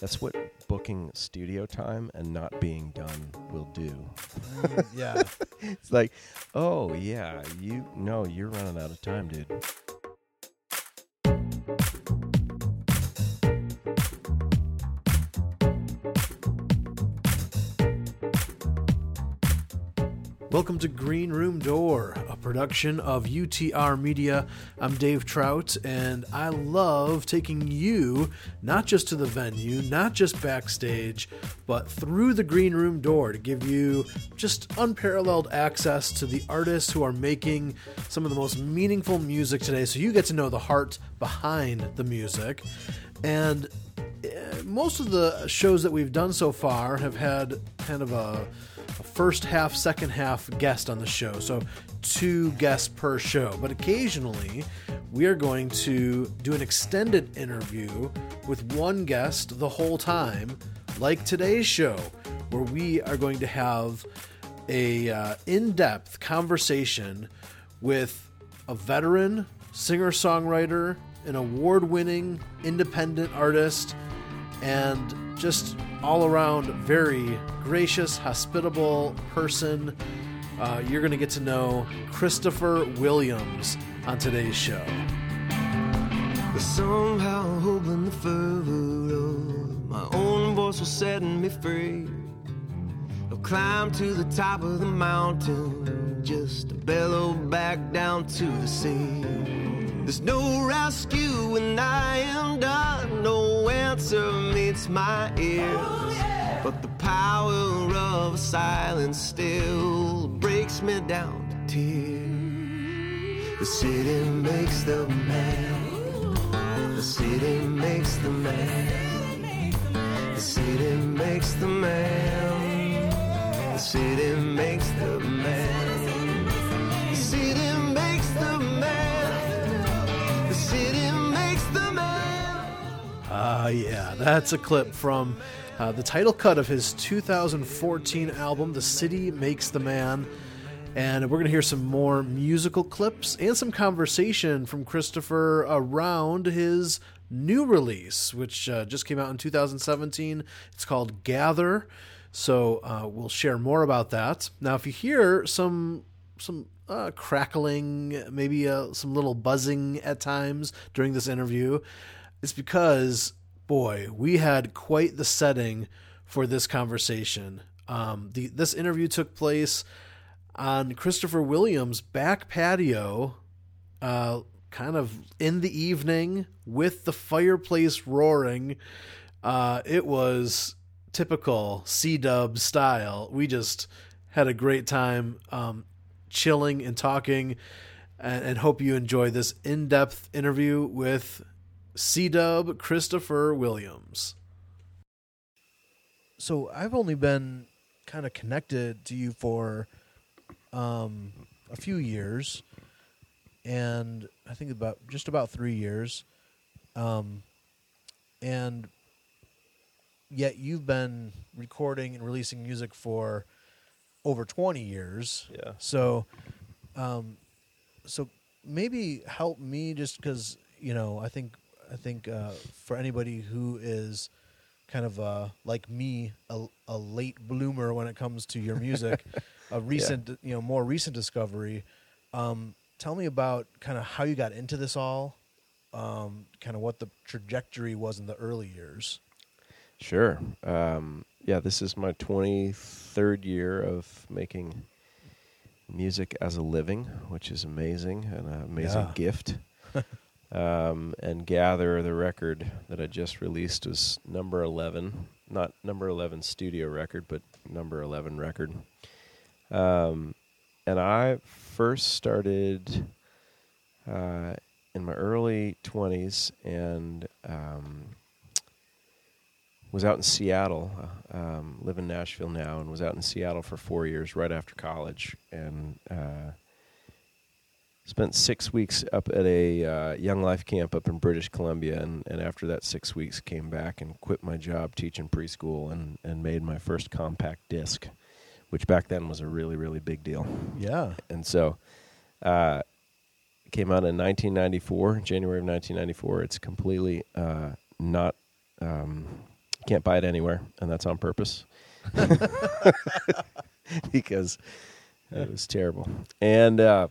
That's what booking studio time and not being done will do. Mm, yeah. It's like, oh yeah, you no, you're running out of time, dude. Welcome to Green Room Door, a production of UTR Media. I'm Dave Trout, and I love taking you not just to the venue, not just backstage, but through the Green Room Door to give you just unparalleled access to the artists who are making some of the most meaningful music today. So you get to know the heart behind the music. And eh, most of the shows that we've done so far have had kind of a a first half, second half guest on the show. So two guests per show. But occasionally, we are going to do an extended interview with one guest the whole time, like today's show, where we are going to have a uh, in-depth conversation with a veteran singer-songwriter, an award-winning independent artist, and just all around very gracious, hospitable person. Uh, you're going to get to know Christopher Williams on today's show. Somehow hoping the fervor of my own voice will set me free. I'll climb to the top of the mountain just to bellow back down to the sea. There's no rescue when I am done, no answer meets my ears. But the power of silence still breaks me down to tears. The city makes the man, the city makes the man, the city makes the man, the city makes the man, the city Ah, yeah, that's a clip from uh, the title cut of his 2014 album, The City Makes the Man. And we're going to hear some more musical clips and some conversation from Christopher around his new release, which uh, just came out in 2017. It's called Gather. So uh, we'll share more about that. Now, if you hear some some uh, crackling, maybe uh, some little buzzing at times during this interview, it's because boy, we had quite the setting for this conversation. Um, the this interview took place on Christopher Williams' back patio, uh, kind of in the evening with the fireplace roaring. Uh, it was typical C Dub style. We just had a great time um, chilling and talking, and, and hope you enjoy this in depth interview with C Dub Christopher Williams. So I've only been kind of connected to you for um, a few years, and I think about just about three years, um, and yet you've been recording and releasing music for over twenty years. Yeah. So, um, so maybe help me just because you know I think I think uh, for anybody who is kind of uh, like me, a, a late bloomer when it comes to your music, a recent, you know, more recent discovery. Um, tell me about kind of how you got into this all, um, kind of what the trajectory was in the early years. Sure. Um, yeah, this is my 23rd year of making music as a living, which is amazing and an amazing Yeah. gift. um, and Gather, the record that I just released, was number 11. Not number 11 studio record, but number 11 record. Um, and I first started uh, in my early 20s and um, was out in Seattle, uh, um, live in Nashville now, and was out in Seattle for four years right after college, and uh, spent six weeks up at a uh, Young Life camp up in British Columbia, and, and after that six weeks, came back and quit my job teaching preschool, and and made my first compact disc, which back then was a really really big deal Yeah. and so uh, it came out in 1994 january of 1994 it's completely uh, not um, can't buy it anywhere, and that's on purpose because it was terrible. And uh,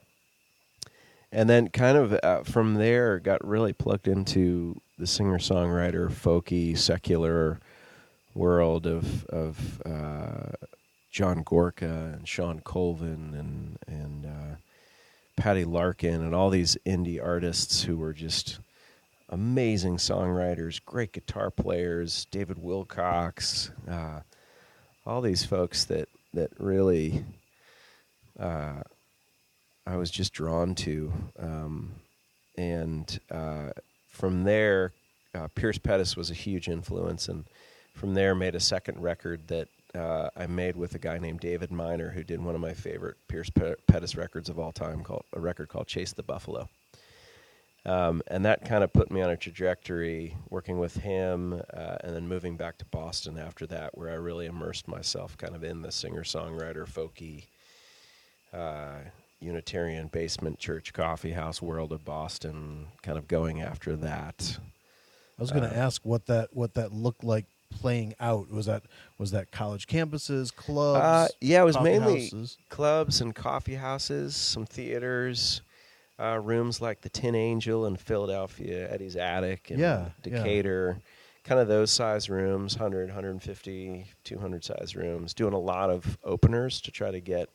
and then kind of uh, from there got really plugged into the singer songwriter folky secular world of of uh, John Gorka and Shawn Colvin and and uh, Patty Larkin and all these indie artists who were just amazing songwriters, great guitar players, David Wilcox, uh, all these folks that that really uh, I was just drawn to, um, and uh, from there, uh, Pierce Pettis was a huge influence, and from there made a second record that uh, I made with a guy named David Miner, who did one of my favorite Pierce Pettis records of all time, called a record called "Chase the Buffalo." Um, and that kind of put me on a trajectory working with him uh, and then moving back to Boston after that, where I really immersed myself kind of in the singer songwriter, folky, uh, Unitarian basement church coffee house world of Boston, kind of going after that. I was going to Uh, ask what that what that looked like playing out. Was that was that college campuses, clubs? Uh, yeah, it was mainly houses? clubs and coffee houses, some theaters, uh, rooms like the Tin Angel in Philadelphia, Eddie's Attic, and Yeah, yeah. Decatur. Kind of those size rooms, 100, 150, 200 size rooms. Doing a lot of openers to try to get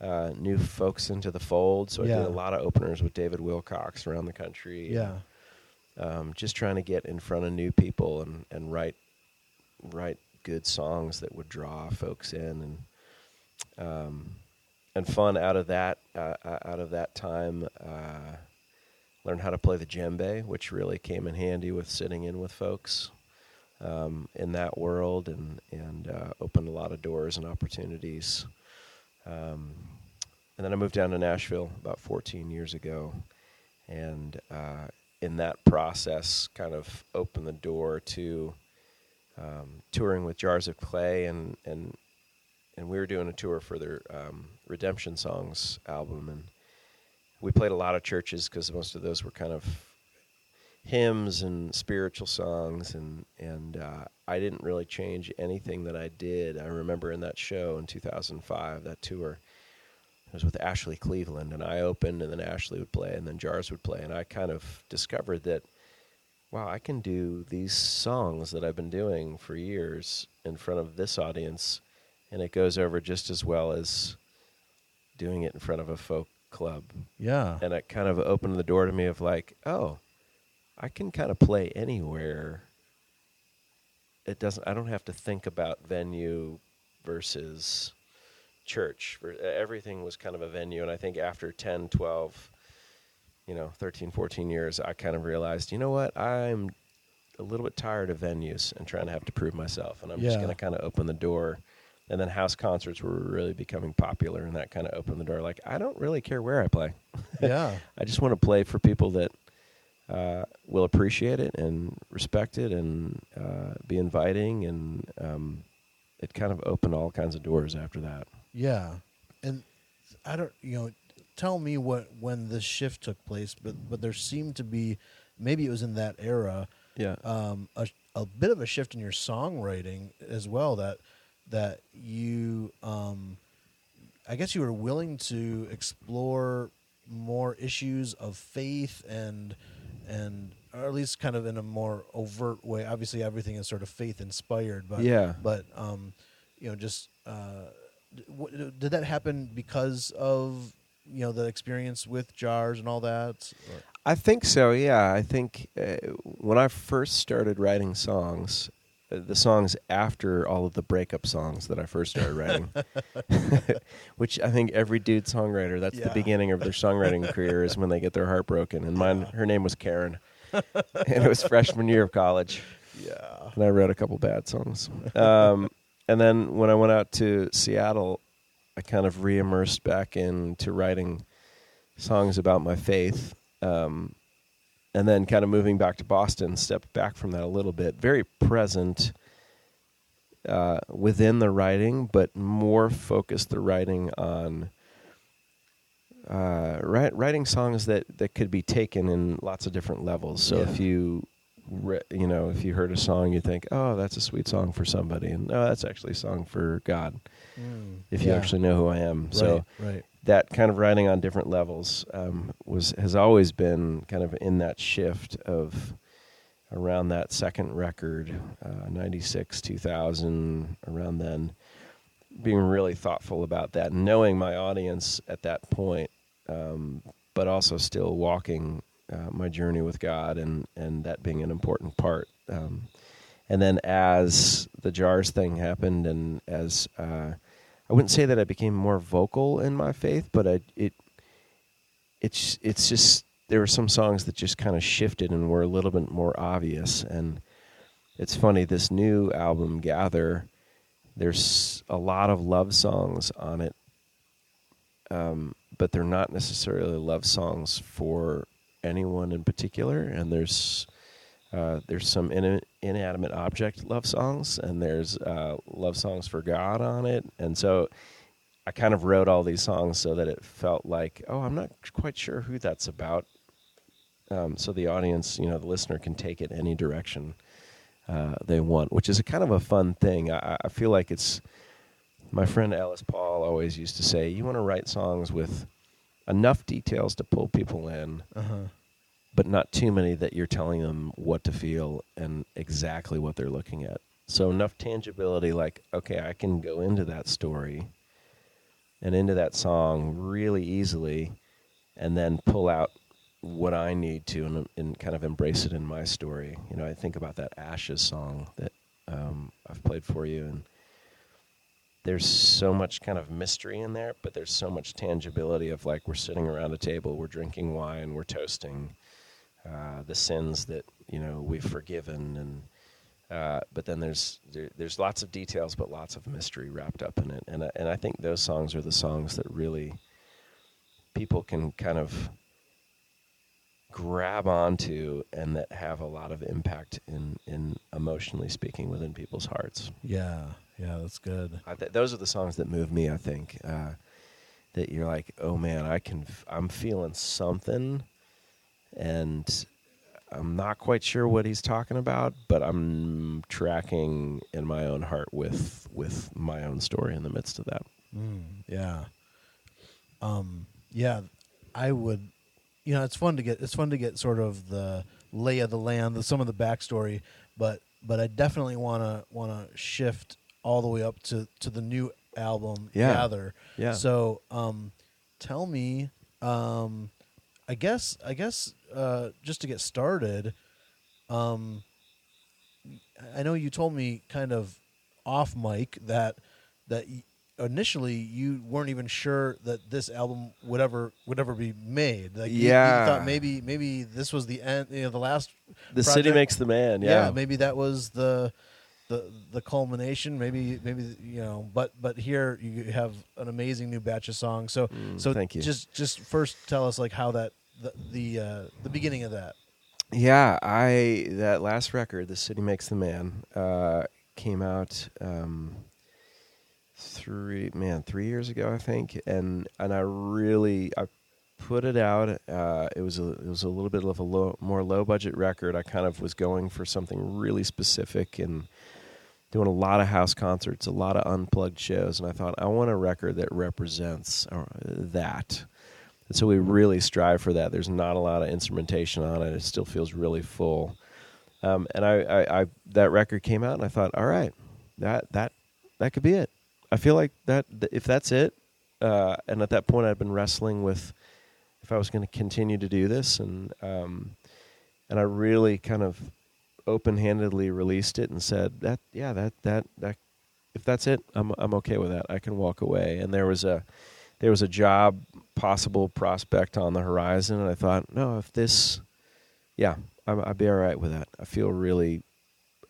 uh, new folks into the fold. So I did a lot of openers with David Wilcox around the country. Yeah, um, just trying to get in front of new people and, and write write good songs that would draw folks in and um, and fun out of that uh, uh, out of that time uh, learn how to play the djembe which really came in handy with sitting in with folks um, in that world and and uh, opened a lot of doors and opportunities um, and then I moved down to Nashville about 14 years ago. And uh, in that process kind of opened the door to um, touring with Jars of Clay and and and we were doing a tour for their um, Redemption Songs album. And we played a lot of churches because most of those were kind of hymns and spiritual songs and and uh, I didn't really change anything that I did. I remember in that show in 2005 that tour it was with Ashley Cleveland, and I opened, and then Ashley would play, and then Jars would play, and I kind of discovered that, wow, I can do these songs that I've been doing for years in front of this audience, and it goes over just as well as doing it in front of a folk club, yeah, and it kind of opened the door to me of like, oh, I can kind of play anywhere. It doesn't. I don't have to think about venue versus church. Everything was kind of a venue, and I think after 10, 12, you know, 13, 14 years, I kind of realized, you know what, I'm a little bit tired of venues and trying to have to prove myself, and I'm just going to kind of open the door. And then house concerts were really becoming popular, and that kind of opened the door. Like, I don't really care where I play. yeah, I just want to play for people that uh, will appreciate it and respect it and uh, be inviting. And um, it kind of opened all kinds of doors after that. yeah. And I don't, you know, tell me what when this shift took place, but but there seemed to be, maybe it was in that era, Yeah. um, a, a bit of a shift in your songwriting as well that that you um, I guess you were willing to explore more issues of faith and and or at least kind of in a more overt way. Obviously, everything is sort of faith inspired, but Yeah. but um, you know, just uh, w- did that happen because of you know the experience with jars and all that? Or- I think so. Yeah, I think uh, when I first started writing songs, uh, the songs after all of the breakup songs that I first started writing, which I think every dude songwriter that's the beginning of their songwriting career is when they get their heart broken. And mine, her name was Karen, and it was freshman year of college. yeah, and I wrote a couple bad songs. Um, and then when I went out to Seattle, I kind of re-immersed back into writing songs about my faith. Um, and then kind of moving back to Boston, stepped back from that a little bit. Very present uh, within the writing, but more focused the writing on uh, write, writing songs that, that could be taken in lots of different levels. So Yeah. if you re- you know, if you heard a song, you think, oh, that's a sweet song for somebody, and no, that's actually a song for God. If you actually know who I am, so right, right. That kind of writing on different levels um, was has always been kind of in that shift of around that second record, uh, 96, 2000, around then, being really thoughtful about that, knowing my audience at that point, um, but also still walking uh, my journey with God and, and that being an important part. Um, and then as the jars thing happened and as uh, I wouldn't say that I became more vocal in my faith, but I, it it's it's just there were some songs that just kind of shifted and were a little bit more obvious. And it's funny this new album, Gather. There's a lot of love songs on it, um, but they're not necessarily love songs for anyone in particular. And there's uh, there's some in- inanimate object love songs, and there's uh, love songs for God on it. And so I kind of wrote all these songs so that it felt like, oh, I'm not quite sure who that's about. Um, so the audience, you know, the listener can take it any direction uh, they want, which is a kind of a fun thing. I, I feel like it's my friend Alice Paul always used to say, you want to write songs with enough details to pull people in, Uh-huh. But not too many that you're telling them what to feel and exactly what they're looking at. So enough tangibility, like okay, I can go into that story and into that song really easily, and then pull out what I need to and, and kind of embrace it in my story. You know, I think about that Ashes song that um, I've played for you, and there's so much kind of mystery in there, but there's so much tangibility of like we're sitting around a table, we're drinking wine, we're toasting uh, the sins that you know we've forgiven, and uh, but then there's there, there's lots of details, but lots of mystery wrapped up in it, and I- and I think those songs are the songs that really people can kind of grab onto and that have a lot of impact in in emotionally speaking within people's hearts. Yeah, yeah, that's good. I th- those are the songs that move me. I think uh, that you're like, oh man, I can. F- I'm feeling something, and I'm not quite sure what he's talking about, but I'm tracking in my own heart with with my own story in the midst of that. Mm, yeah. Um, yeah, I would. You know, it's fun to get. It's fun to get sort of the lay of the land, the, some of the backstory, but but I definitely want to want to shift all the way up to to the new album, Yeah. Gather. Yeah. So, um, tell me, um, I guess I guess uh, just to get started, um, I know you told me kind of off mic that that initially you weren't even sure that this album would ever would ever be made. Like you- you, Yeah. thought maybe maybe this was the end. You know, the last. The city makes the man. Yeah. Yeah, maybe that was the. The, the culmination maybe maybe you know but but here you have an amazing new batch of songs so Mm, so thank you. just just first tell us like how that the the uh, the beginning of that Yeah, I that last record, "The City Makes the Man," uh, came out um, three man three years ago, I think, and and I really I put it out. Uh, it was a it was a little bit of a low, more low budget record. I kind of was going for something really specific and doing a lot of house concerts, a lot of unplugged shows, and I thought I want a record that represents uh, that. And so we really strive for that. There's not a lot of instrumentation on it. It still feels really full. Um, and I, I, I, that record came out, and I thought, all right, that that that could be it. I feel like that if that's it, uh, and at that point, I'd been wrestling with if I was going to continue to do this, and um, and I really kind of open-handedly released it and said that yeah that that that if that's it, I'm I'm okay with that. I can walk away. And there was a there was a job possible prospect on the horizon, and I thought, no, if this, yeah, I'm, I'd be all right with that. I feel really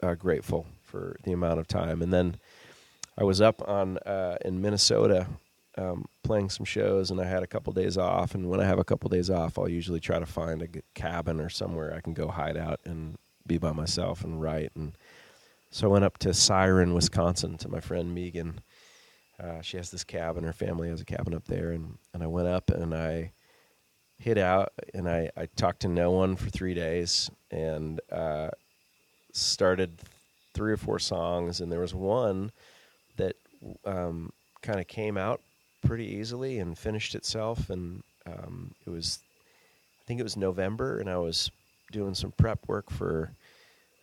uh, grateful for the amount of time. And then I was up on uh, in Minnesota um, playing some shows, and I had a couple days off. And when I have a couple days off, I'll usually try to find a cabin or somewhere I can go hide out and be by myself and write. And so I went up to Siren, Wisconsin, to my friend Megan. Uh, she has this cabin. Her family has a cabin up there, and, and I went up and I hid out and I, I talked to no one for three days, and uh, started three or four songs, and there was one that um, kind of came out pretty easily and finished itself. And um, it was, I think it was November, and I was doing some prep work for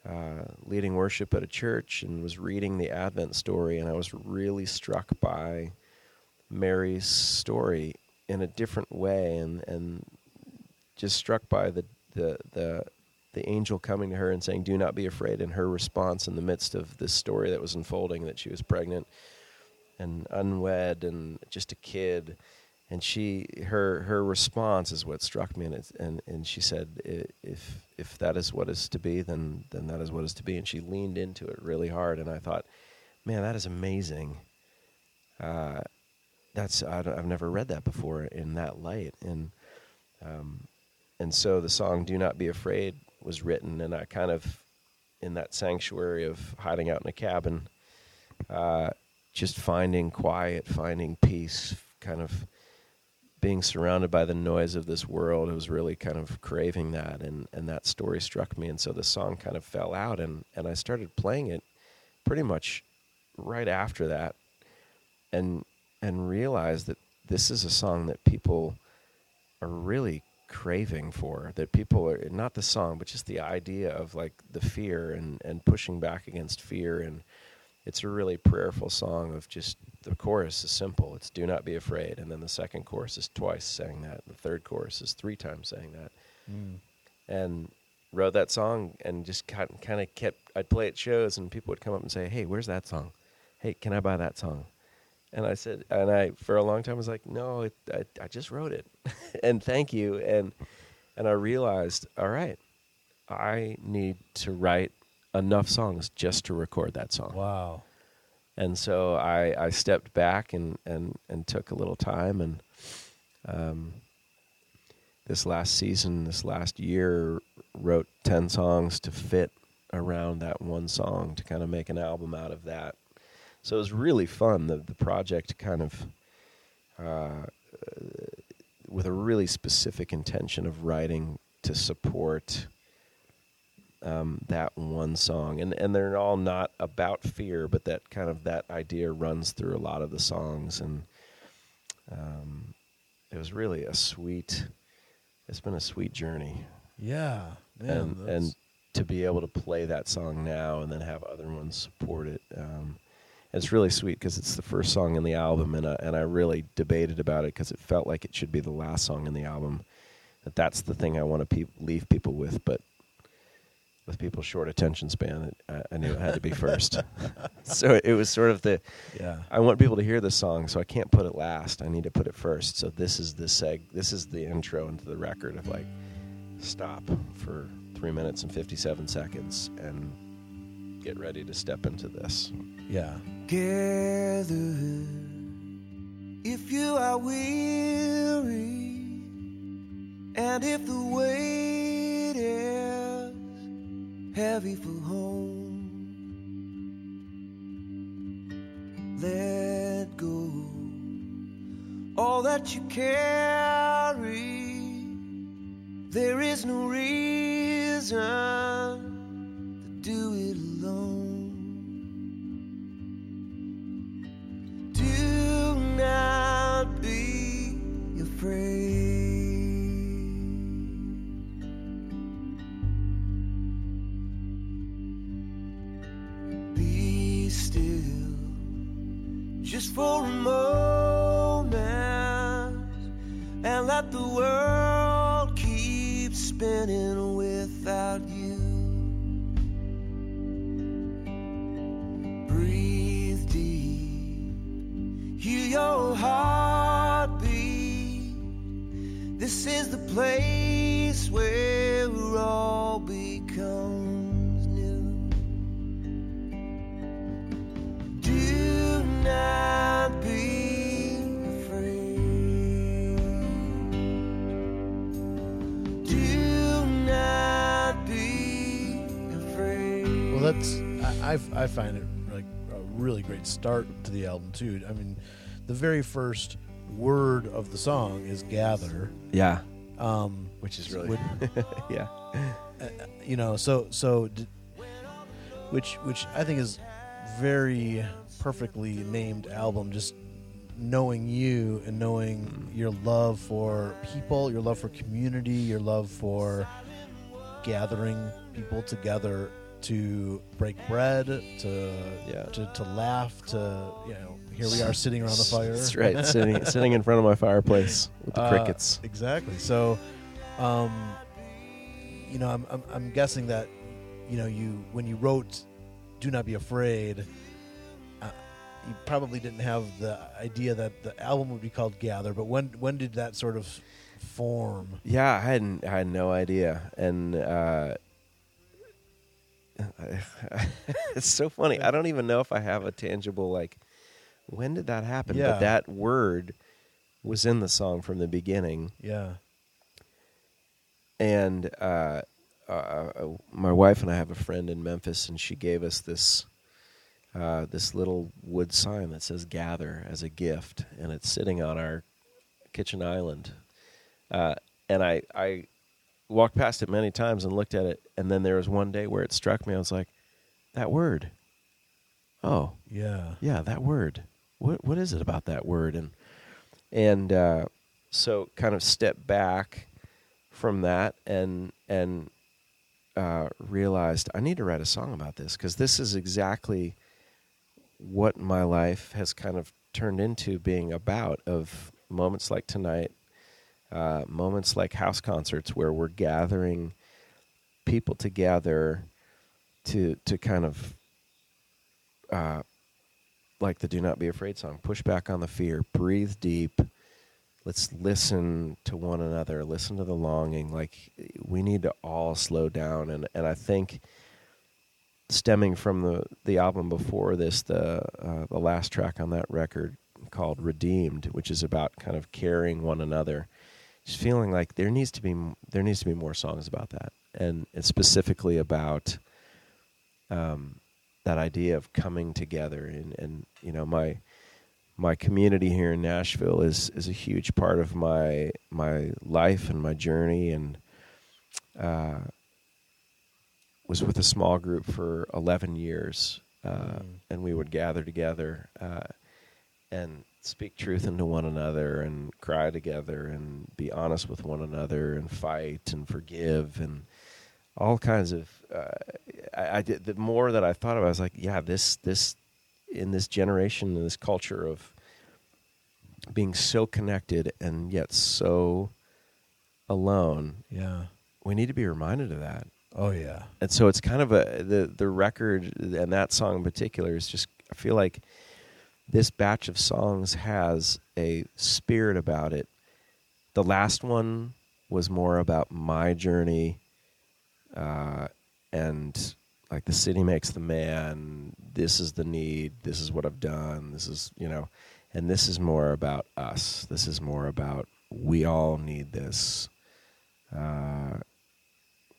uh, leading worship at a church and was reading the Advent story, and I was really struck by Mary's story in a different way, and and just struck by the the the the angel coming to her and saying, "Do not be afraid," and her response in the midst of this story that was unfolding that she was pregnant and unwed and just a kid and she her her response is what struck me and it, and and she said if if that is what is to be then then that is what is to be. And she leaned into it really hard and I thought man that is amazing. Uh, that's I have never read that before in that light. And um, and so the song "Do Not Be Afraid" was written and I kind of in that sanctuary of hiding out in a cabin uh, just finding quiet finding peace kind of being surrounded by the noise of this world, I was really kind of craving that, and and that story struck me, and so the song kind of fell out, and and I started playing it pretty much right after that, and and realized that this is a song that people are really craving for that people are not the song but just the idea of like the fear and and pushing back against fear and it's a really prayerful song of just the chorus is simple. It's "Do not be afraid," and then the second chorus is twice saying that. The third chorus is three times saying that. Mm. And wrote that song and just kind of kept. I'd play at shows and people would come up and say, "Hey, where's that song? Hey, can I buy that song?" And I said, and I for a long time was like, "No, it, I, I just wrote it," and thank you. And and I realized, all right, I need to write enough songs just to record that song. Wow. And so I, I stepped back and, and, and took a little time and um, this last season, this last year, wrote ten songs to fit around that one song to kind of make an album out of that. So it was really fun. The the project kind of uh, with a really specific intention of writing to support um, that one song, and and they're all not about fear, but that kind of that idea runs through a lot of the songs, and um, it was really a sweet. It's been a sweet journey. Yeah, man, and and to be able to play that song now and then have other ones support it. Um, it's really sweet because it's the first song in the album, and I, and I really debated about it because it felt like it should be the last song in the album. That that's the thing I want to pe- leave people with, but with people's short attention span, I, I knew it had to be first. so it was sort of the yeah. I want people to hear the song, so I can't put it last. I need to put it first. So this is the seg. This is the intro into the record of like stop for three minutes and fifty seven seconds and get ready to step into this. Yeah. Gather if you are weary and if the weight is heavy for home. Let go all that you carry. There is no reason to do it alone. Do not be afraid. Just for a moment and let the world keep spinning without you. Breathe deep, hear your heartbeat. This is the place where we'll all becomes I, I, find it like a really great start to the album too. I mean, the very first word of the song is "gather." Yeah, um, which is really would, yeah. Uh, you know, so so which which I think is very perfectly named album. Just knowing you and knowing your love for people, your love for community, your love for gathering people together to break bread, to Yeah. to, to laugh, to you know, here we are sitting around the fire. That's right, sitting sitting in front of my fireplace with the Uh, crickets. Exactly. So, um, you know, I'm, I'm I'm guessing that you know you when you wrote "Do Not Be Afraid," uh, you probably didn't have the idea that the album would be called Gather. But when when did that sort of form? Yeah, I hadn't I had no idea, and uh, it's so funny. I don't even know if I have a tangible like. When did that happen? Yeah. But that word was in the song from the beginning, Yeah. and uh, uh, my wife and I have a friend in Memphis, and she gave us this uh, this little wood sign that says "Gather" as a gift, and it's sitting on our kitchen island. Uh, and I I walked past it many times and looked at it, and then there was one day where it struck me. I was like, "That word." Oh, Yeah. yeah, that word. What what is it about that word? And and uh, so kind of step back from that and and uh, realized I need to write a song about this because this is exactly what my life has kind of turned into being about of moments like tonight, uh, moments like house concerts where we're gathering people together to to kind of uh, like the "Do Not Be Afraid" song, push back on the fear, breathe deep. Let's listen to one another, listen to the longing. Like we need to all slow down, and and I think stemming from the the album before this, the uh, the last track on that record called "Redeemed," which is about kind of carrying one another. Just feeling like there needs to be there needs to be more songs about that, and it's specifically about um, that idea of coming together. And, and you know my my community here in Nashville is is a huge part of my my life and my journey. And uh, was with a small group for 11 years uh, Mm. and we would gather together uh, and speak truth into one another and cry together and be honest with one another and fight and forgive and all kinds of uh, I, I did the more that I thought about it, I was like yeah this this in this generation in this culture of being so connected and yet so alone Yeah. we need to be reminded of that Oh yeah. and so it's kind of a the the record and that song in particular is just I feel like this batch of songs has a spirit about it. The last one was more about my journey, uh, and like the city makes the man. This is the need. This is what I've done. This is you know, and this is more about us. This is more about we all need this. Uh,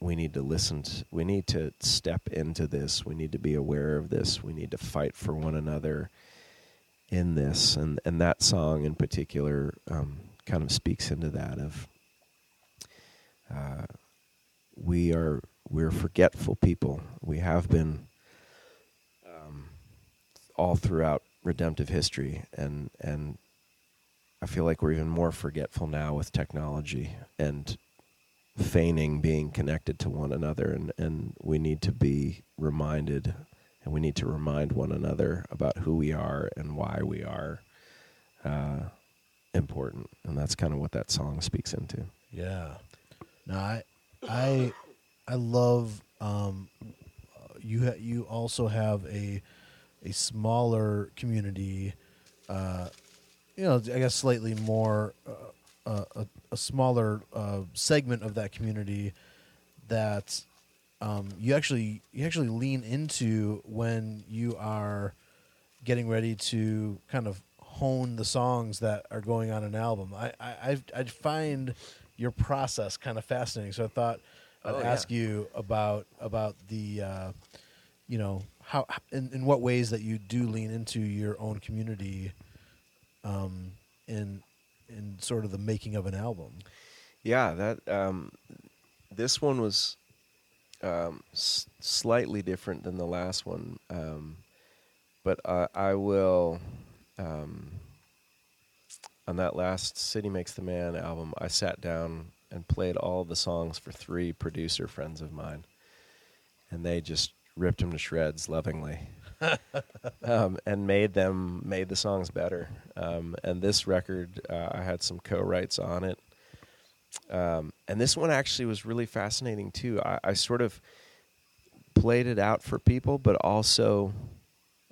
we need to listen to, we need to step into this we need to be aware of this we need to fight for one another in this and and that song in particular um, kind of speaks into that of uh, we are we're forgetful people. We have been um, all throughout redemptive history and and I feel like we're even more forgetful now with technology and feigning being connected to one another and, and we need to be reminded and we need to remind one another about who we are and why we are uh, important and that's kind of what that song speaks into Yeah. No, I, I, I love. Um, you ha- you also have a a smaller community. Uh, you know, I guess slightly more uh, a, a smaller uh, segment of that community that um, you actually you actually lean into when you are getting ready to kind of hone the songs that are going on an album. I I I find your process kind of fascinating. So I thought I'd Oh, yeah. ask you about about the uh, you know how in, in what ways that you do lean into your own community um, in in sort of the making of an album. yeah that um, this one was um, s- slightly different than the last one. Um, but uh, I will. Um, on that last City Makes the Man album, I sat down and played all the songs for three producer friends of mine, and they just ripped them to shreds lovingly, um, and made them made the songs better. Um, and this record, uh, I had some co-writes on it, um, and this one actually was really fascinating too. I, I sort of played it out for people, but also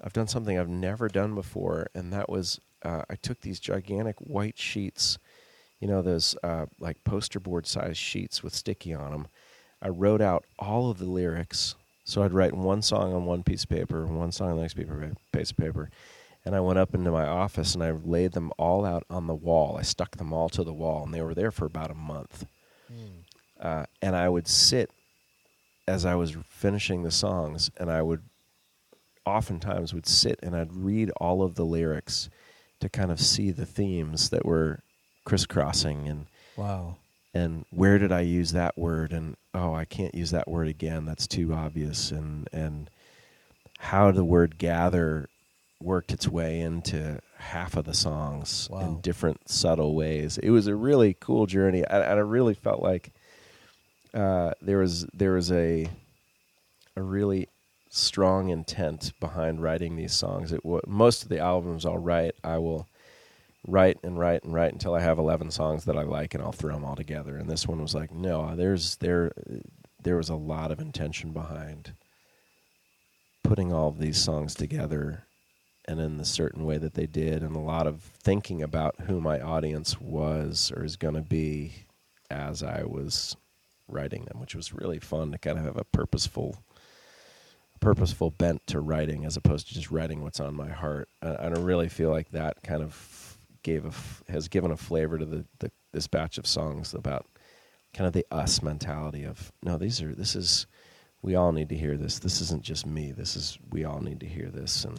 I've done something I've never done before, and that was uh, I took these gigantic white sheets, you know, those uh, like poster board size sheets with sticky on them. I wrote out all of the lyrics. So I'd write one song on one piece of paper, one song on the next piece of paper, and I went up into my office and I laid them all out on the wall. I stuck them all to the wall, and they were there for about a month. Uh, and I would sit as I was finishing the songs, and I would oftentimes would sit and I'd read all of the lyrics to kind of see the themes that were crisscrossing and Wow. and where did I use that word and oh I can't use that word again that's too obvious and and how the word gather worked its way into half of the songs Wow. in different subtle ways. It was a really cool journey and and I really felt like uh, there was there was a a really strong intent behind writing these songs. It wa most of the albums I'll write, I will write and write and write until I have eleven songs that I like, and I'll throw them all together. And this one was like, no, there's there there was a lot of intention behind putting all of these songs together and in the certain way that they did and a lot of thinking about who my audience was or is going to be as I was writing them which was really fun to kind of have a purposeful purposeful bent to writing as opposed to just writing what's on my heart. And and I really feel like that kind of gave a has given a flavor to the, the this batch of songs about kind of the us mentality of no these are this is we all need to hear this. This isn't just me. This is we all need to hear this. And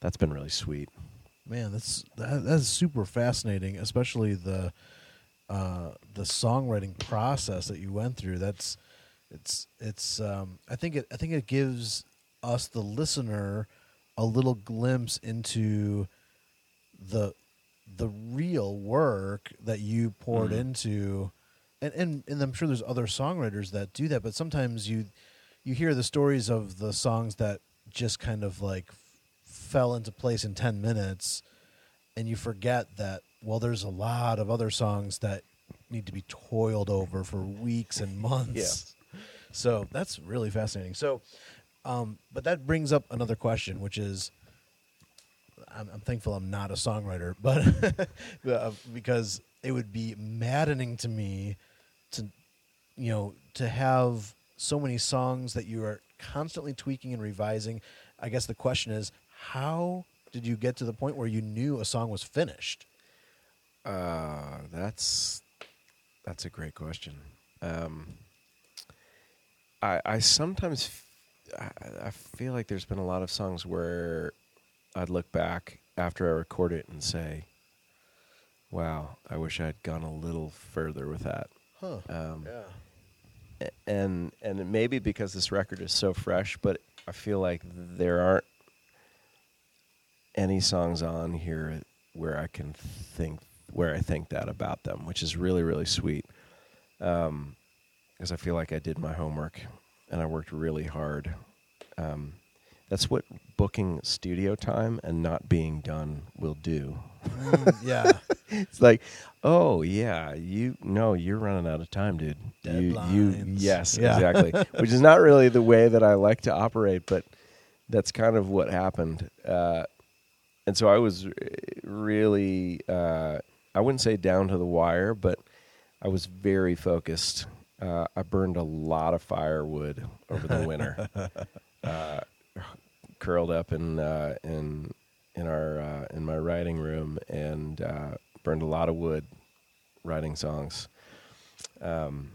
that's been really sweet Man, that's that, that's super fascinating, especially the uh, the songwriting process that you went through. That's it's it's um, I think it I think it gives us the listener a little glimpse into the the real work that you poured Mhm. into and, and and I'm sure there's other songwriters that do that, but sometimes you you hear the stories of the songs that just kind of like fell into place in 10 minutes and you forget that well there's a lot of other songs that need to be toiled over for weeks and months. yeah. So that's really fascinating. So um but that brings up another question which is I'm, I'm thankful I'm not a songwriter, but uh, because it would be maddening to me to, you know, to have so many songs that you are constantly tweaking and revising. I guess the question is, how did you get to the point where you knew a song was finished? uh that's that's a great question um I I sometimes f- I, I feel like there's been a lot of songs where I'd look back after I record it and say wow I wish I'd gone a little further with that Huh. um yeah. and and it may be because this record is so fresh, but I feel like there aren't any songs on here where I can think where I think that about them, which is really really sweet. Um, because I feel like I did my homework and I worked really hard. Um, that's what booking studio time and not being done will do. Mm, yeah. It's like, oh yeah, you no, you're running out of time, dude. You, you yes, Yeah. exactly. Which is not really the way that I like to operate, but that's kind of what happened. Uh, and so I was really, uh, I wouldn't say down to the wire, but I was very focused. Uh, I burned a lot of firewood over the winter. uh, curled up in uh, in in our uh, in my writing room and uh, burned a lot of wood writing songs, um,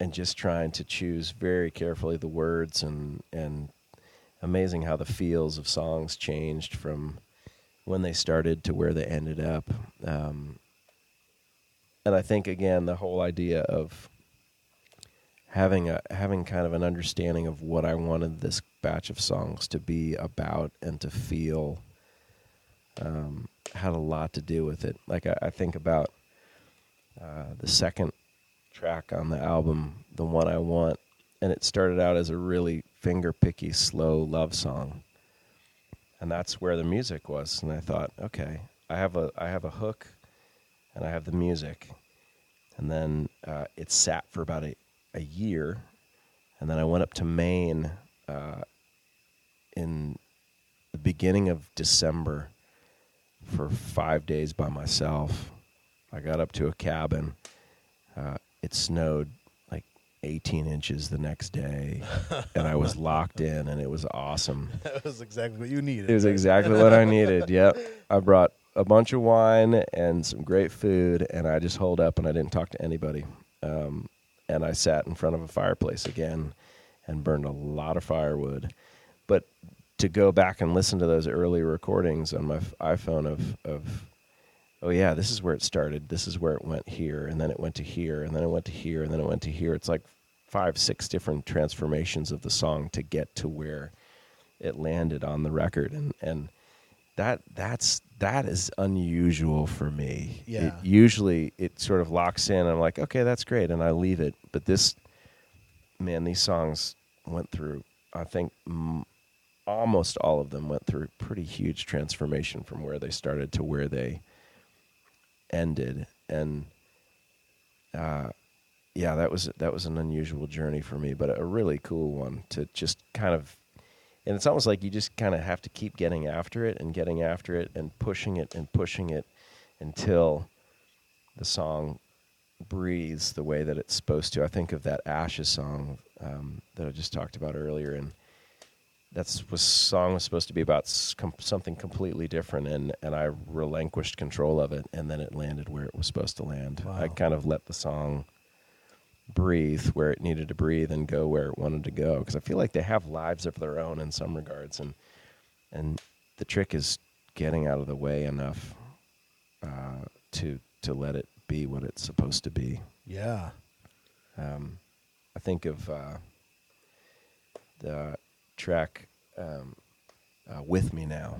and just trying to choose very carefully the words and and amazing how the feels of songs changed from when they started to where they ended up. Um, and I think again the whole idea of having a having kind of an understanding of what I wanted this batch of songs to be about and to feel um, had a lot to do with it. Like I, I think about uh, the second track on the album, the one I want, and it started out as a really finger picky, slow love song, and that's where the music was. And I thought, okay, I have a I have a hook, and I have the music, and then uh, it sat for about a, a year, and then I went up to Maine uh, in the beginning of December for five days by myself. I got up to a cabin. Uh, it snowed 18 inches the next day, and I was locked in, and it was awesome. That was exactly what you needed. It was exactly what I needed. Yep. I brought a bunch of wine and some great food, and I just holed up and I didn't talk to anybody. Um, and I sat in front of a fireplace again and burned a lot of firewood. But to go back and listen to those early recordings on my iPhone of, of, oh yeah, this is where it started. This is where it went here, and then it went to here, and then it went to here, and then it went to here. It's like five, six different transformations of the song to get to where it landed on the record, and and that that's that is unusual for me. Yeah. It, usually it sort of locks in. I'm like, okay, that's great, and I leave it. But this, man, these songs went through. I think m- almost all of them went through pretty huge transformation from where they started to where they ended, and uh, yeah, that was that was an unusual journey for me, but a really cool one to just kind of. And it's almost like you just kind of have to keep getting after it and getting after it and pushing it and pushing it until the song breathes the way that it's supposed to. I think of that Ashes song um, that I just talked about earlier, and that's was song was supposed to be about com- something completely different, and and I relinquished control of it, and then it landed where it was supposed to land. I kind of let the song breathe where it needed to breathe and go where it wanted to go because I feel like they have lives of their own in some regards, and and the trick is getting out of the way enough uh, to to let it be what it's supposed to be. Yeah. Um, I think of uh, the track um, uh, "With Me Now,"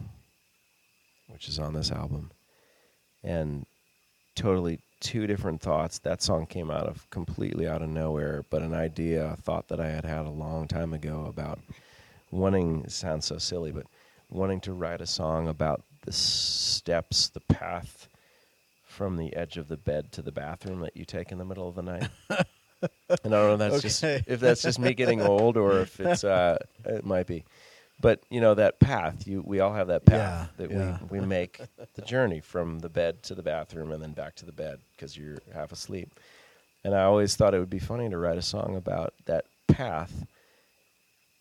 which is on this album, and totally two different thoughts. That song came out of completely out of nowhere, but an idea, a thought that I had had a long time ago about wanting. It sounds so silly, but wanting to write a song about the steps, the path from the edge of the bed to the bathroom that you take in the middle of the night. and I don't know if that's just if that's just me getting old or if it's uh, it might be. But you know that path. You we all have that path Yeah, that yeah. we we make the journey from the bed to the bathroom and then back to the bed because you're half asleep. And I always thought it would be funny to write a song about that path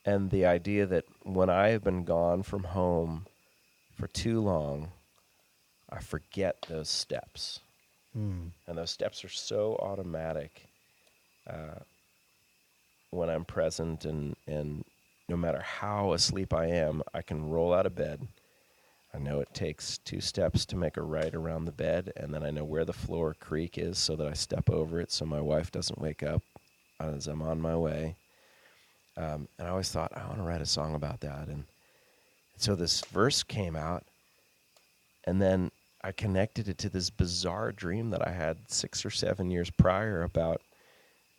and the idea that when I have been gone from home for too long, I forget those steps. Hmm. And those steps are so automatic uh, when I'm present, and, and no matter how asleep I am, I can roll out of bed. I know it takes two steps to make a right around the bed, and then I know where the floor creak is so that I step over it so my wife doesn't wake up as I'm on my way. Um, and I always thought, I want to write a song about that. And so this verse came out, and then I connected it to this bizarre dream that I had six or seven years prior about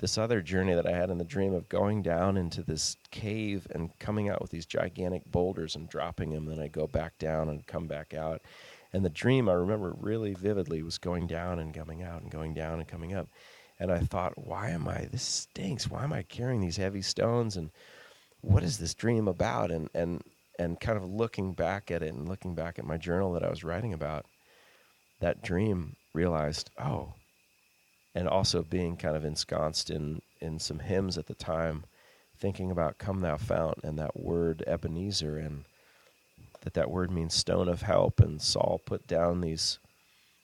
this other journey that I had in the dream of going down into this cave and coming out with these gigantic boulders and dropping them. Then I go back down and come back out. And the dream I remember really vividly was going down and coming out and going down and coming up. And I thought, why am I? This stinks. Why am I carrying these heavy stones? And what is this dream about? And and and kind of looking back at it and looking back at my journal that I was writing about that dream, realized, oh, and also being kind of ensconced in in some hymns at the time, thinking about "Come Thou Fount" and that word Ebenezer, and that that word means stone of help. And Saul put down these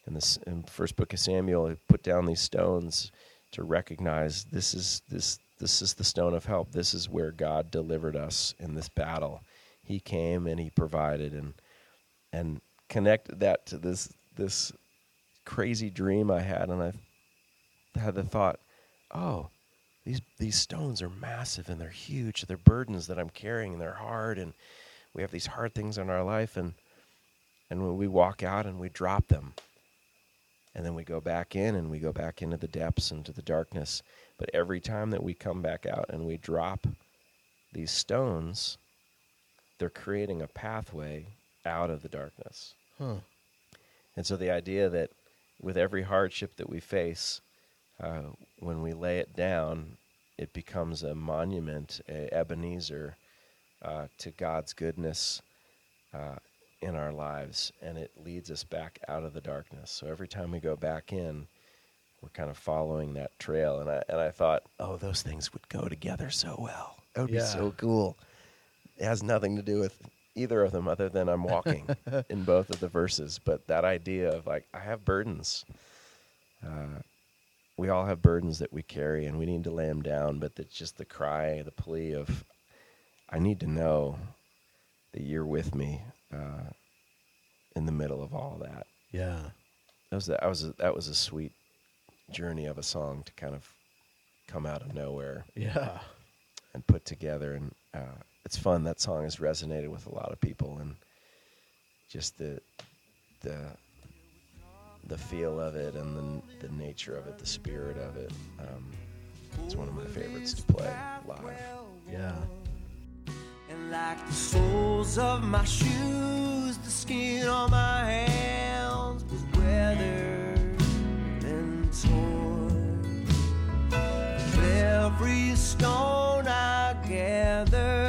in this in first book of Samuel, he put down these stones to recognize this is this this is the stone of help. This is where God delivered us in this battle. He came and he provided and and connected that to this this crazy dream I had and I had the thought, oh, these these stones are massive and they're huge. They're burdens that I'm carrying and they're hard and we have these hard things in our life and and when we walk out and we drop them and then we go back in and we go back into the depths into the darkness. But every time that we come back out and we drop these stones, they're creating a pathway out of the darkness. Huh. And so the idea that with every hardship that we face, uh, when we lay it down, it becomes a monument, a Ebenezer uh, to God's goodness uh, in our lives, and it leads us back out of the darkness. So every time we go back in, we're kind of following that trail. And I and I thought, oh, those things would go together so well. That would Yeah. be so cool. It has nothing to do with either of them other than I'm walking in both of the verses. But that idea of like I have burdens. Uh, we all have burdens that we carry, and we need to lay them down. But it's just the cry, the plea of, I need to know that you're with me uh, in the middle of all that. Yeah. That was a, that was a, that was a sweet journey of a song to kind of come out of nowhere Yeah. and put together, and uh, it's fun. That song has resonated with a lot of people, and just the the the feel of it and the the nature of it, the spirit of it. Um, it's one of my favorites to play live. Yeah. And like the soles of my shoes, the skin on my hands was weathered and torn. Of every stone I gathered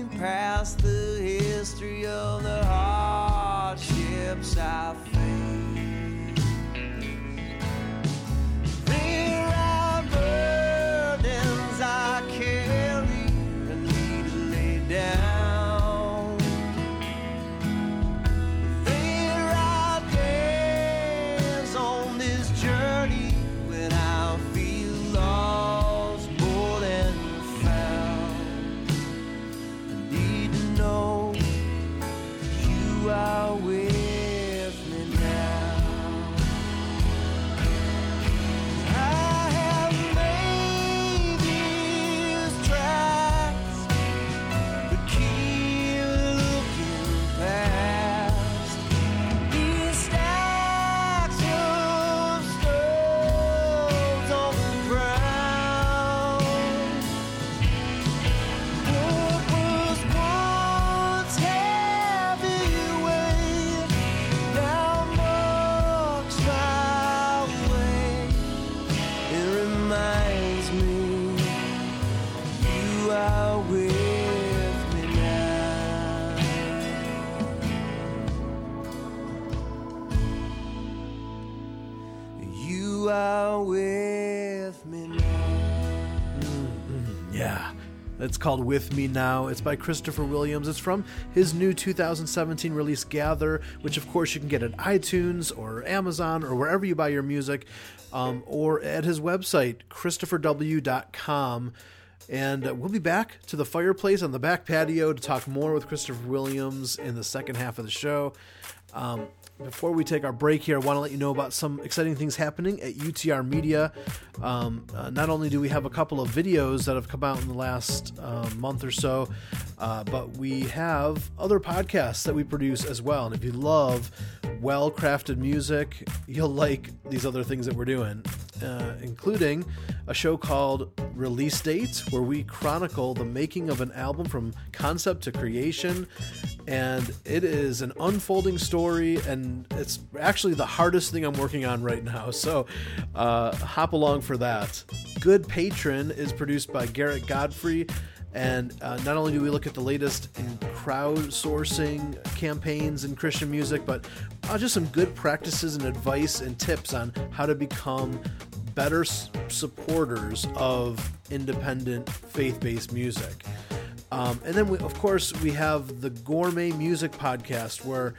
walking past the history of It's called With Me Now. It's by Christopher Williams. It's from his new 2017 release, Gather, which, of course, you can get at iTunes or Amazon or wherever you buy your music, um, or at his website, christopherw.com. And uh, we'll be back to the fireplace on the back patio to talk more with Christopher Williams in the second half of the show. Um, before we take our break here, I want to let you know about some exciting things happening at UTR Media. Um, uh, not only do we have a couple of videos that have come out in the last uh, month or so, uh, but we have other podcasts that we produce as well. And if you love well crafted music, you'll like these other things that we're doing, uh, including a show called Release Dates, where we chronicle the making of an album from concept to creation. And it is an unfolding story, and it's actually the hardest thing I'm working on right now. So uh, hop along for that. Good Patron is produced by Garrett Godfrey. And uh, not only do we look at the latest in crowdsourcing campaigns in Christian music, but uh, just some good practices and advice and tips on how to become better s- supporters of independent faith based music. Um, and then, we, of course, we have the Gourmet Music Podcast, where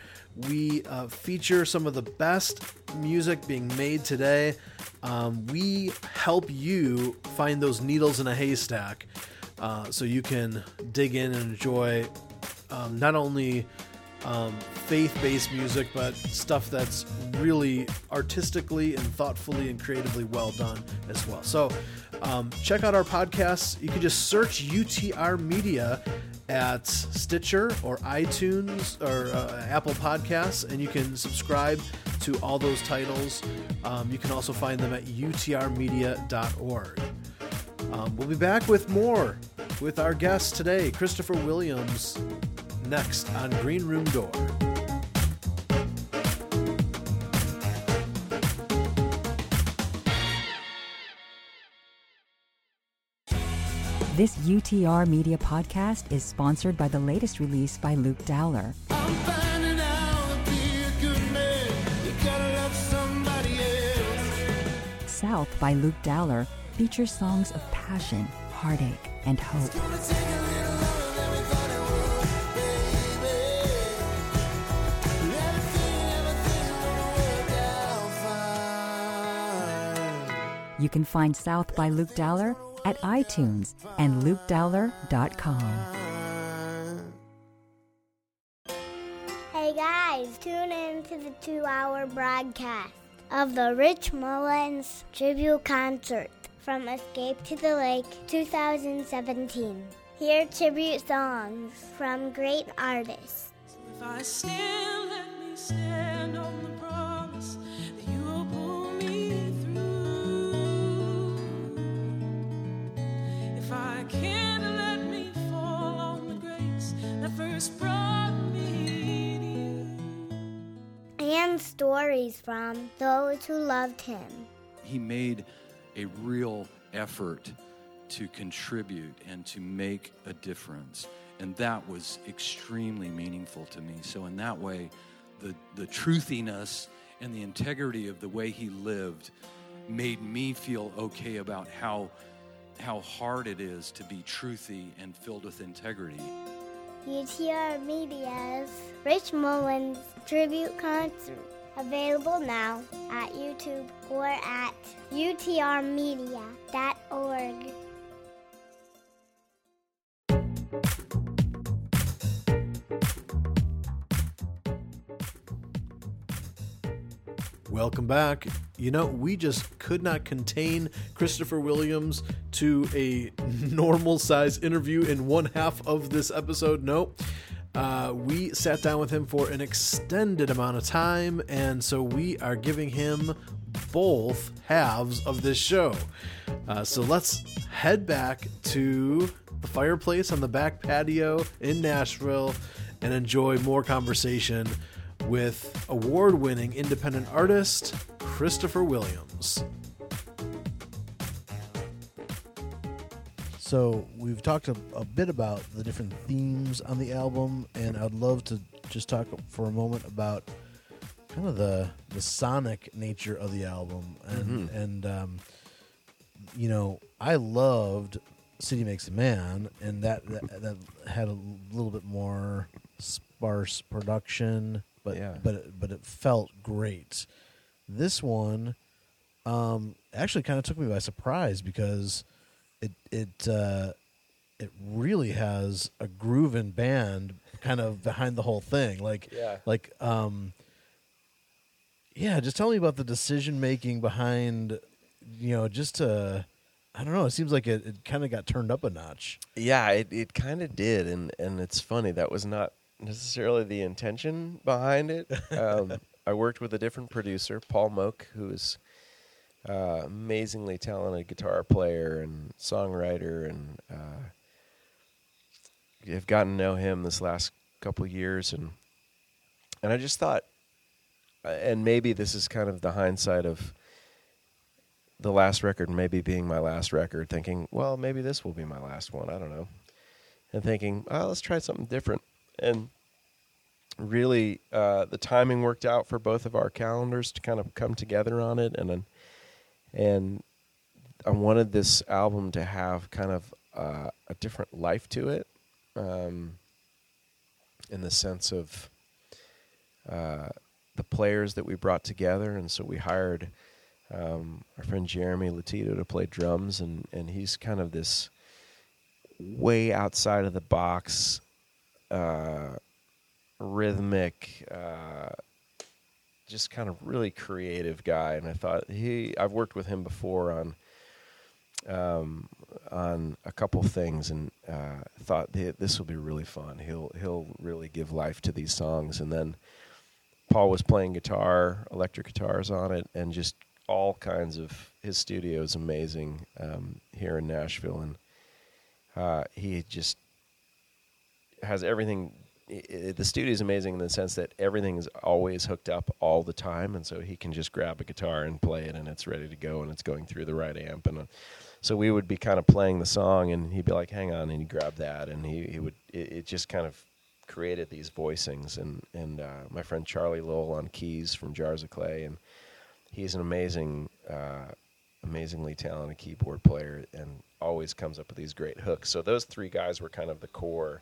we uh, feature some of the best music being made today. Um, we help you find those needles in a haystack uh, so you can dig in and enjoy um, not only um, faith-based music, but stuff that's really artistically and thoughtfully and creatively well done as well. So um, check out our podcasts. You can just search UTR Media at Stitcher or iTunes or uh, Apple Podcasts, and you can subscribe to all those titles. Um, you can also find them at utrmedia.org. Um, we'll be back with more with our guest today, Christopher Williams, next on Green Room Door. This UTR Media podcast is sponsored by the latest release by Luke Dowler. I'm finding out be a good man. You gotta love somebody else. South by Luke Dowler features songs of passion, heartache, and hope. Gonna take a little longer than we thought it would, baby. Everything, everything's gonna work out fine. You can find South by Luke Dowler at iTunes and lukedowler.com. Hey guys, tune in to the two hour broadcast of the Rich Mullins tribute concert from Escape to the Lake 2017. Hear tribute songs from great artists. If first brought me to you. And stories from those who loved him. he made a real effort to contribute and to make a difference. And that was extremely meaningful to me. So, in that way, the, the truthiness and the integrity of the way he lived made me feel okay about how, how hard it is to be truthy and filled with integrity. UTR Media's Rich Mullins tribute concert. Available now at YouTube or at utrmedia.org. Welcome back. You know, we just could not contain Christopher Williams to a normal size interview in one half of this episode. Nope. Uh, we sat down with him for an extended amount of time, and so we are giving him both halves of this show. Uh, so let's head back to the fireplace on the back patio in Nashville and enjoy more conversation with award winning independent artist Christopher Williams. So we've talked a, a bit about the different themes on the album, and I'd love to just talk for a moment about kind of the the sonic nature of the album, and and um, you know I loved City Makes a Man, and that that, that had a little bit more sparse production, but Yeah. but it, but it felt great. This one um, actually kind of took me by surprise because it it uh, it really has a grooving band kind of behind the whole thing. Like Yeah. like um, yeah. Just tell me about the decision making behind you know just to I don't know. It seems like it, it kind of got turned up a notch. Yeah, it, it kind of did, and and it's funny that was not necessarily the intention behind it. Um, I worked with a different producer, Paul Moak, who is uh, amazingly talented guitar player and songwriter, and uh, I've gotten to know him this last couple years, and and I just thought, uh, and maybe this is kind of the hindsight of the last record maybe being my last record, thinking, well, maybe this will be my last one. I don't know. And thinking, oh, let's try something different. And really, uh, the timing worked out for both of our calendars to kind of come together on it. And and I wanted this album to have kind of uh, a different life to it, um, in the sense of uh, the players that we brought together. And so we hired um, our friend Jeremy Lutito to play drums, and, and he's kind of this way outside of the box uh, rhythmic, uh, just kind of really creative guy. And I thought he, I've worked with him before on, um, on a couple things, and uh, thought th- this will be really fun. He'll he'll really give life to these songs. And then Paul was playing guitar, electric guitars on it, and just all kinds of his studio is amazing um, here in Nashville, and uh, he just has everything. i i the studio is amazing in the sense that everything is always hooked up all the time, and so he can just grab a guitar and play it, and it's ready to go, and it's going through the right amp, and uh, so we would be kind of playing the song, and he'd be like, "Hang on," and he'd grab that, and he he would it, it just kind of created these voicings, and and uh, my friend Charlie Lowell on keys from Jars of Clay, and he's an amazing, uh, amazingly talented keyboard player, and always comes up with these great hooks. So those three guys were kind of the core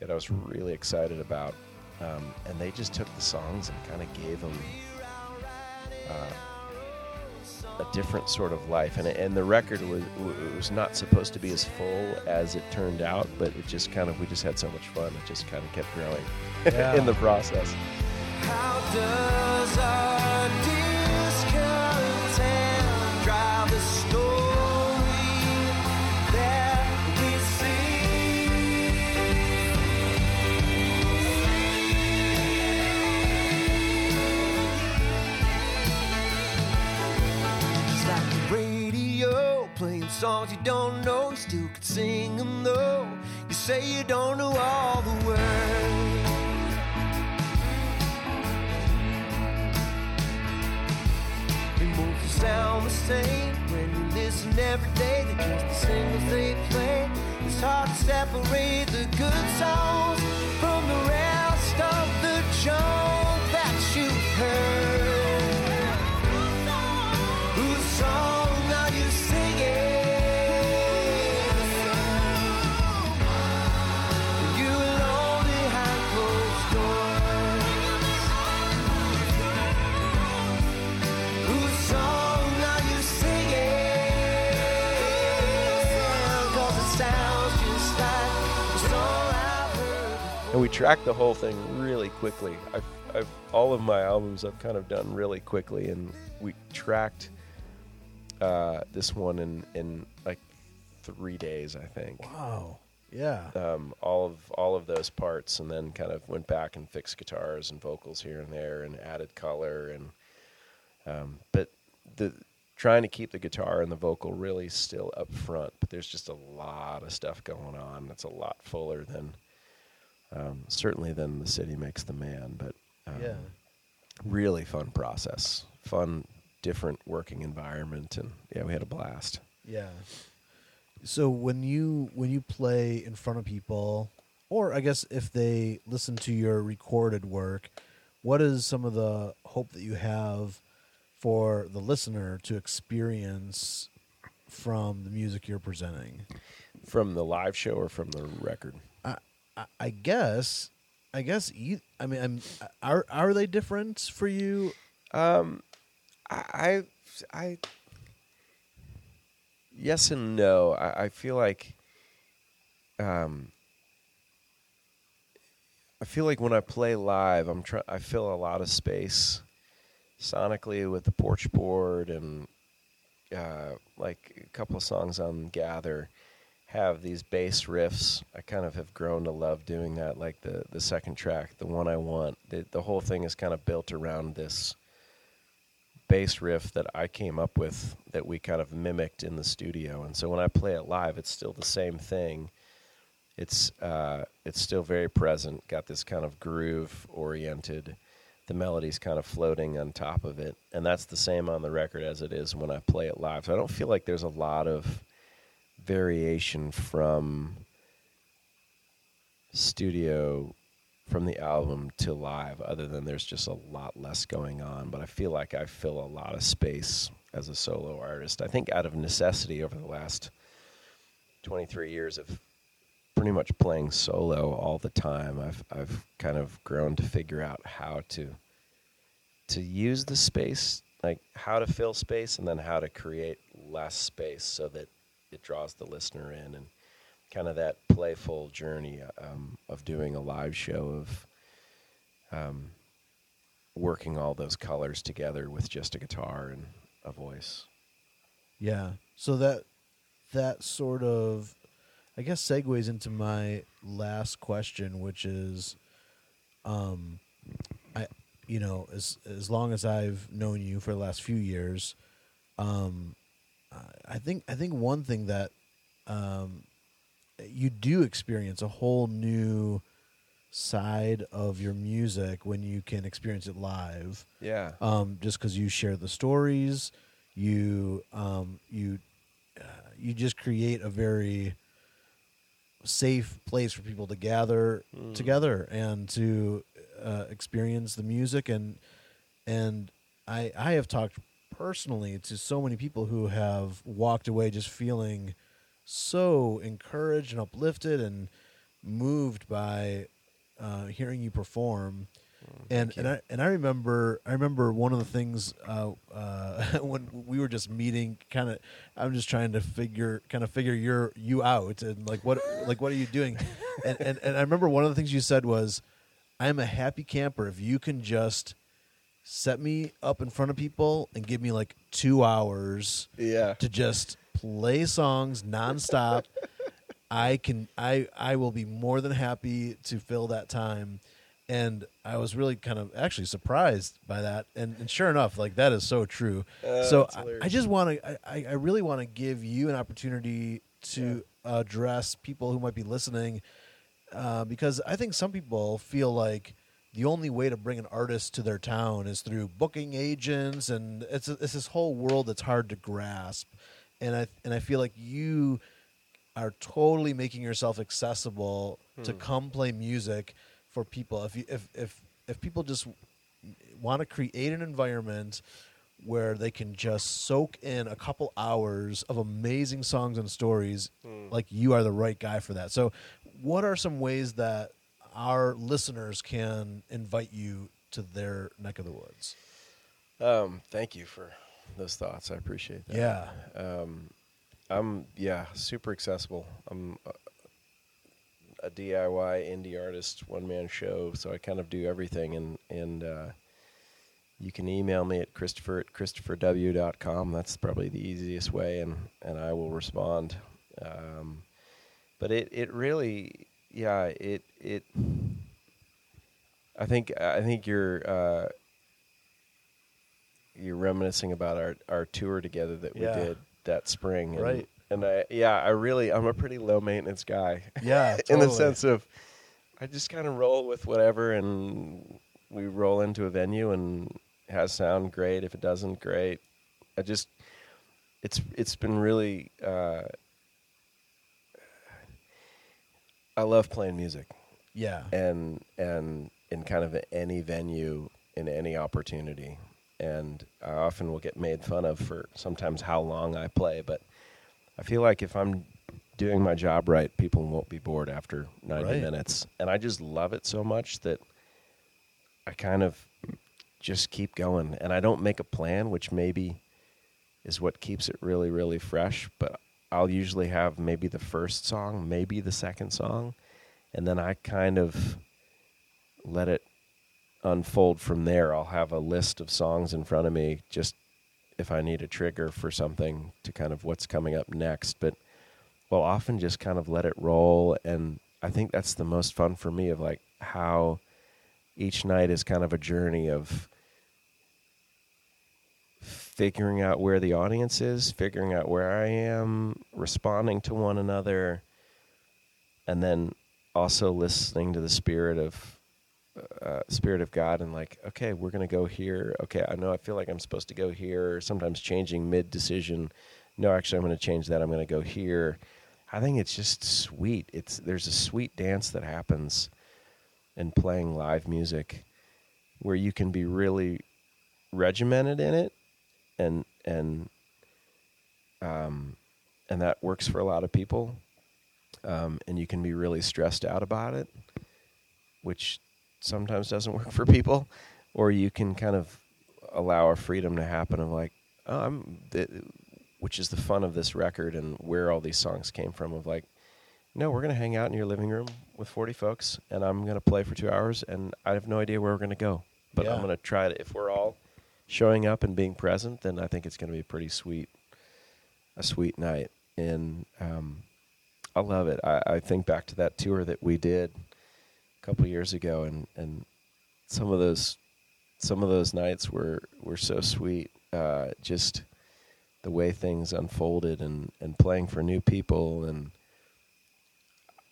that I was really excited about, um, and they just took the songs and kind of gave them uh, a different sort of life. And and the record was was not supposed to be as full as it turned out, but it just kind of we just had so much fun. It just kind of kept growing Yeah. in the process. Songs you don't know. You still could sing them though. You say you don't know all the words. They both sound the same when you listen every day. They're just the singles they play. It's hard to separate the good songs from the rest of the junk before. and we tracked the whole thing really quickly. I've, I've all of my albums I've kind of done really quickly, and we tracked uh, this one in in like three days, I think. Wow. Yeah. Um, all of all of those parts, and then kind of went back and fixed guitars and vocals here and there, and added color, and um, but the trying to keep the guitar and the vocal really still up front. But there's just a lot of stuff going on. That's a lot fuller than um, certainly than the city makes the man. But um, Yeah. really fun process, fun, different working environment, and yeah, we had a blast. Yeah. So when you when you play in front of people, or I guess if they listen to your recorded work, what is some of the hope that you have for the listener to experience from the music you're presenting? From the live show or from the record? I, I, guess, I guess. E- I mean, I'm, are are they different for you? Um, I, I, I yes and no. I, I feel like, um, I feel like when I play live, I'm try- I fill a lot of space sonically with the porch board and uh, like a couple of songs on Gather have these bass riffs. I kind of have grown to love doing that. Like the the second track, the one I want. The the whole thing is kind of built around this bass riff that I came up with that we kind of mimicked in the studio. And so when I play it live, it's still the same thing. It's uh, it's still very present. Got this kind of groove oriented. The melody's kind of floating on top of it, and that's the same on the record as it is when I play it live. So I don't feel like there's a lot of variation from studio from the album to live other than there's just a lot less going on. But i feel like i fill a lot of space as a solo artist. I think out of necessity over the last 23 years of pretty much playing solo all the time i've i've kind of grown to figure out how to to use the space like how to fill space and then how to create less space so that it draws the listener in and kind of that playful journey um, of doing a live show of um, working all those colors together with just a guitar and a voice. Yeah. So that that sort of I guess segues into my last question, which is um I you know, as as long as I've known you for the last few years, um I- think I think one thing that um you do experience a whole new side of your music when you can experience it live. Yeah. um, just because you share the stories, you um, you uh, you just create a very safe place for people to gather together and to uh, experience the music. And and I I have talked personally to so many people who have walked away just feeling so encouraged and uplifted and moved by uh, hearing you perform. And and I and I remember I remember one of the things uh, uh, when we were just meeting, kind of I'm just trying to figure kind of figure your you out and like what like what are you doing, and, and and I remember one of the things you said was, I'm a happy camper. If you can just set me up in front of people and give me like two hours Yeah. to just play songs nonstop. I can I I will be more than happy to fill that time. And I was really kind of actually surprised by that. And, and sure enough, like that is so true. Uh, so I. I just want to I, I really want to give you an opportunity to address people who might be listening uh, because I think some people feel like the only way to bring an artist to their town is through booking agents, and it's it's this whole world that's hard to grasp. And I and I feel like you are totally making yourself accessible to hmm. come play music for people. If you if if if people just want to create an environment where they can just soak in a couple hours of amazing songs and stories hmm. like you are the right guy for that so what are some ways that our listeners can invite you to their neck of the woods Um, thank you for those thoughts. I appreciate that. yeah Um, I'm yeah super accessible. I'm a, a DIY indie artist, one man show, so I kind of do everything. And and uh, you can email me at Christopher at ChristopherW.com. That's probably the easiest way, and and I will respond. Um, but it it really yeah it it. I think I think you're. Uh, you're reminiscing about our, our tour together that we Yeah. did that spring. And, Right. And I, yeah, I really, I'm a pretty low maintenance guy. Yeah, in the sense of, I just kind of roll with whatever, and we roll into a venue, and it has sound great. If it doesn't, great. I just, it's it's been really. Uh, I love playing music. Yeah. And and in kind of any venue in any opportunity. And I often will get made fun of for sometimes how long I play but I feel like if I'm doing my job right people won't be bored after 90 Right. minutes. And I just love it so much that I kind of just keep going. And I don't make a plan which maybe is what keeps it really really fresh but I'll usually have maybe the first song maybe the second song and then I kind of let it unfold from there. I'll have a list of songs in front of me just if I need a trigger for something to kind of what's coming up next, but we'll often just kind of let it roll and I think that's the most fun for me of like how each night is kind of a journey of figuring out where the audience is, figuring out where I am, responding to one another, and then also listening to the spirit of uh, spirit of God and like, okay, we're gonna go here. Okay, I know I feel like I'm supposed to go here. Sometimes changing mid decision. No, actually, I'm gonna change that. I'm gonna go here. I think it's just sweet. It's there's a sweet dance that happens in playing live music where you can be really regimented in it and and um and that works for a lot of people um, and you can be really stressed out about it, which sometimes doesn't work for people, or you can kind of allow a freedom to happen of like, oh, I'm, which is the fun of this record and where all these songs came from. Of like, no, we're going to hang out in your living room with 40 folks, and I'm going to play for two hours, and I have no idea where we're going to go. But I'm going to try to, if we're all showing up and being present, then I think it's going to be a pretty sweet, a sweet night. And um, I love it. I, I think back to that tour that we did a couple years ago, and, and some of those some of those nights were, were so sweet. Uh, just the way things unfolded and, and playing for new people and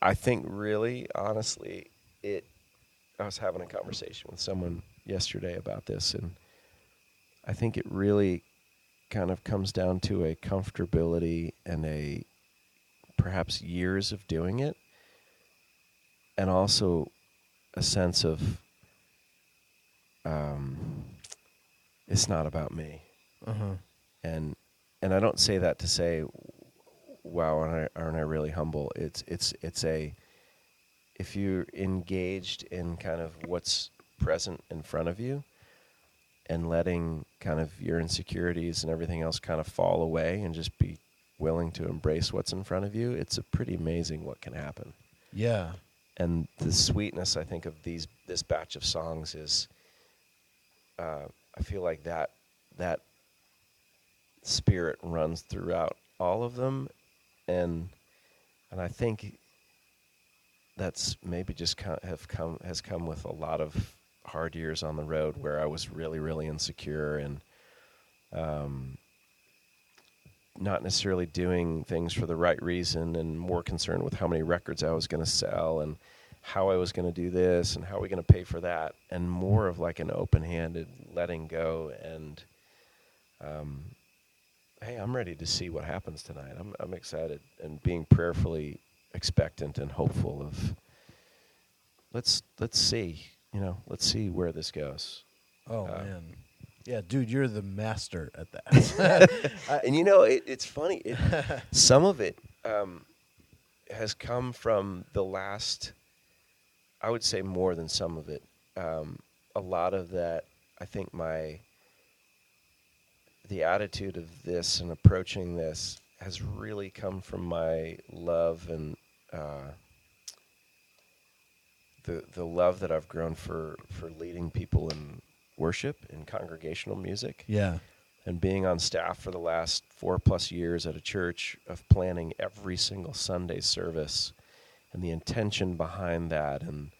I think really honestly it I was having a conversation with someone yesterday about this and I think it really kind of comes down to a comfortability and a perhaps years of doing it and also a sense of um, it's not about me Uh-huh. and and I don't say that to say, "Wow, aren't I, aren't I really humble?" It's it's it's a if you're engaged in kind of what's present in front of you, and letting kind of your insecurities and everything else kind of fall away, and just be willing to embrace what's in front of you, it's a pretty amazing what can happen. Yeah. And the sweetness, I think, of these this batch of songs is, uh, I feel like that that spirit runs throughout all of them, and and I think that's maybe just co- have come has come with a lot of hard years on the road where I was really really insecure and um, not necessarily doing things for the right reason and more concerned with how many records I was going to sell and how I was going to do this and how are we going to pay for that and more of like an open-handed letting go and um, hey, I'm ready to see what happens tonight. I'm I'm excited and being prayerfully expectant and hopeful of let's let's see, you know, let's see where this goes. Oh Uh, man. Yeah, dude, you're the master at that. and you know, it, it's funny. It, some of it um, has come from the last. I would say more than some of it. Um, a lot of that, I think, my the attitude of this and approaching this has really come from my love and uh, the the love that I've grown for for leading people in worship in congregational music yeah. and being on staff for the last four plus years at a church of planning every single Sunday service and the intention behind that and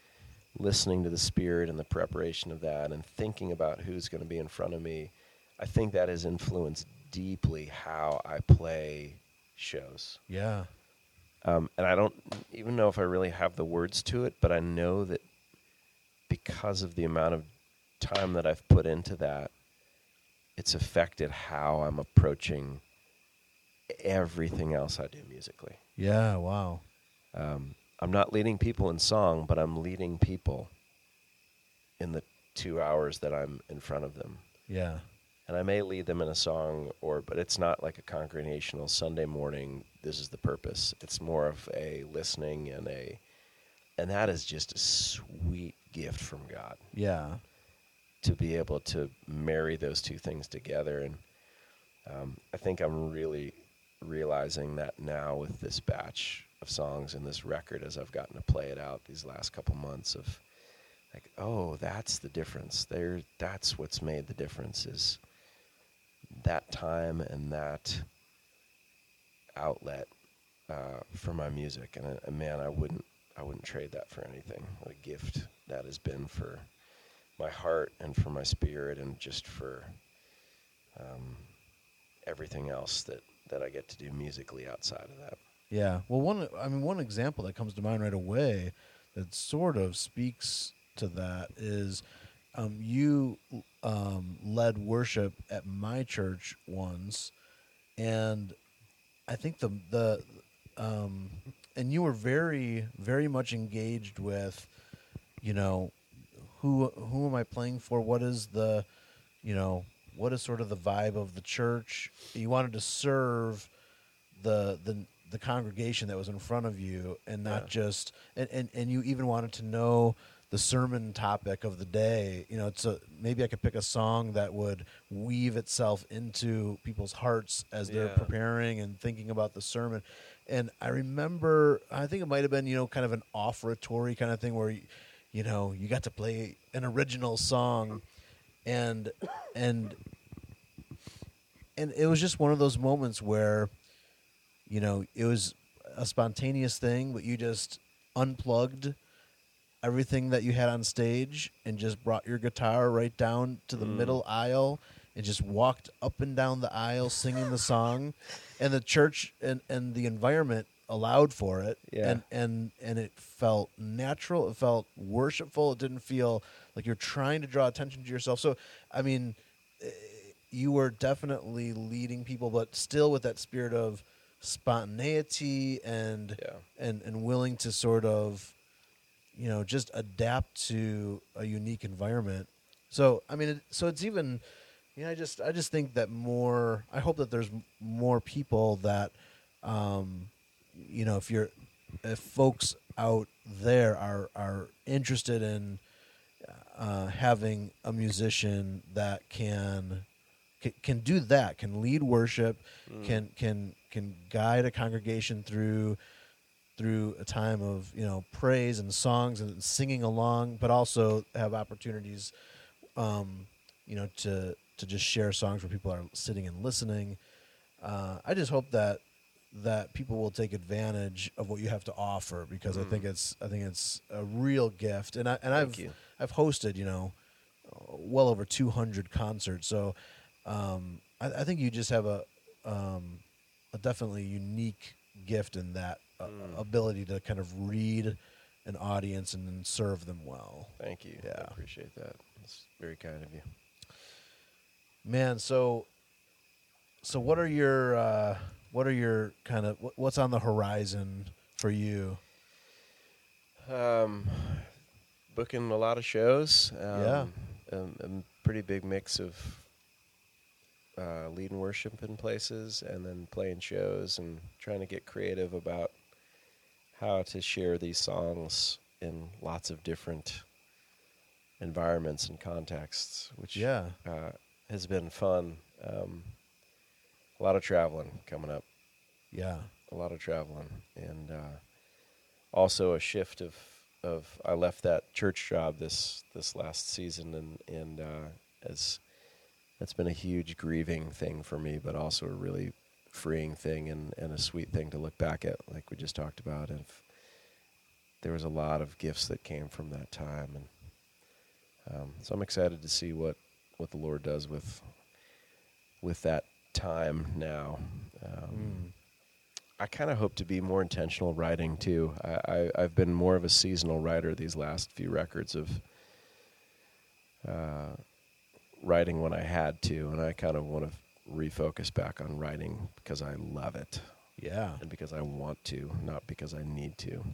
listening to the spirit and the preparation of that and thinking about who's going to be in front of me, I think that has influenced deeply how I play shows. Yeah. Um, and I don't even know if I really have the words to it, but I know that because of the amount of time that I've put into that, it's affected how I'm approaching everything else I do musically. Yeah, wow. Um, I'm not leading people in song, but I'm leading people in the two hours that I'm in front of them. Yeah. And I may lead them in a song, or but it's not like a congregational Sunday morning. This is the purpose. It's more of a listening and a, and that is just a sweet gift from God Yeah. to be able to marry those two things together. And um, I think I'm really realizing that now with this batch of songs and this record as I've gotten to play it out these last couple months of like, oh, that's the difference. There, that's what's made the difference is that time and that outlet uh, for my music. And, uh, man, I wouldn't, I wouldn't trade that for anything. What a gift that has been for my heart and for my spirit and just for um, everything else that, that I get to do musically outside of that. Yeah. Well, one I mean one example that comes to mind right away that sort of speaks to that is um, you um, led worship at my church once, and I think the the um, and you were very very much engaged with, you know, who who am I playing for? What is the, you know, what is sort of the vibe of the church? You wanted to serve the the the congregation that was in front of you and not Yeah. just and, and and you even wanted to know the sermon topic of the day you know it's a maybe i could pick a song that would weave itself into people's hearts as they're Yeah. preparing and thinking about the sermon and I remember I think it might have been you know kind of an offertory kind of thing where you, you know you got to play an original song, and and and it was just one of those moments where you know it was a spontaneous thing, but you just unplugged everything that you had on stage and just brought your guitar right down to the middle aisle and just walked up and down the aisle singing the song. And the church and, and the environment allowed for it. Yeah. and and and it felt natural. It felt worshipful. It didn't feel like you're trying to draw attention to yourself. So i mean eh, you were definitely leading people but still with that spirit of spontaneity and Yeah. and and willing to sort of you know just adapt to a unique environment. So i mean it, so it's even you know i just i just think that more i hope that there's more people that um you know if you're if folks out there are are interested in uh, having a musician that can can, can do that can lead worship can can can guide a congregation through through a time of you know praise and songs and singing along but also have opportunities um you know to to just share songs where people are sitting and listening. Uh, i just hope that that people will take advantage of what you have to offer because i think it's i think it's a real gift. And i and i've you. i've hosted you know well over 200 concerts. So um, I, I think you just have a um, a definitely unique gift in that Mm. ability to kind of read an audience and then serve them well. Thank you. Yeah. I appreciate that. It's very kind of you. Man, so so what are your uh, what are your kind of what, what's on the horizon for you? Um, booking a lot of shows. Um, Yeah. Um, a pretty big mix of uh, leading worship in places and then playing shows and trying to get creative about how to share these songs in lots of different environments and contexts, which Yeah. uh, has been fun. Um, a lot of traveling coming up Yeah. a lot of traveling and uh, also a shift of of I left that church job this this last season and and uh, as that's been a huge grieving thing for me, but also a really freeing thing and, and a sweet thing to look back at, like we just talked about. And if there was a lot of gifts that came from that time, and um, so I'm excited to see what what the Lord does with with that time now. Um, I kind of hope to be more intentional writing too. I, I, I've been more of a seasonal writer these last few records of uh, writing when I had to, and I kind of want to refocus back on writing because I love it Yeah. and because I want to, not because I need to.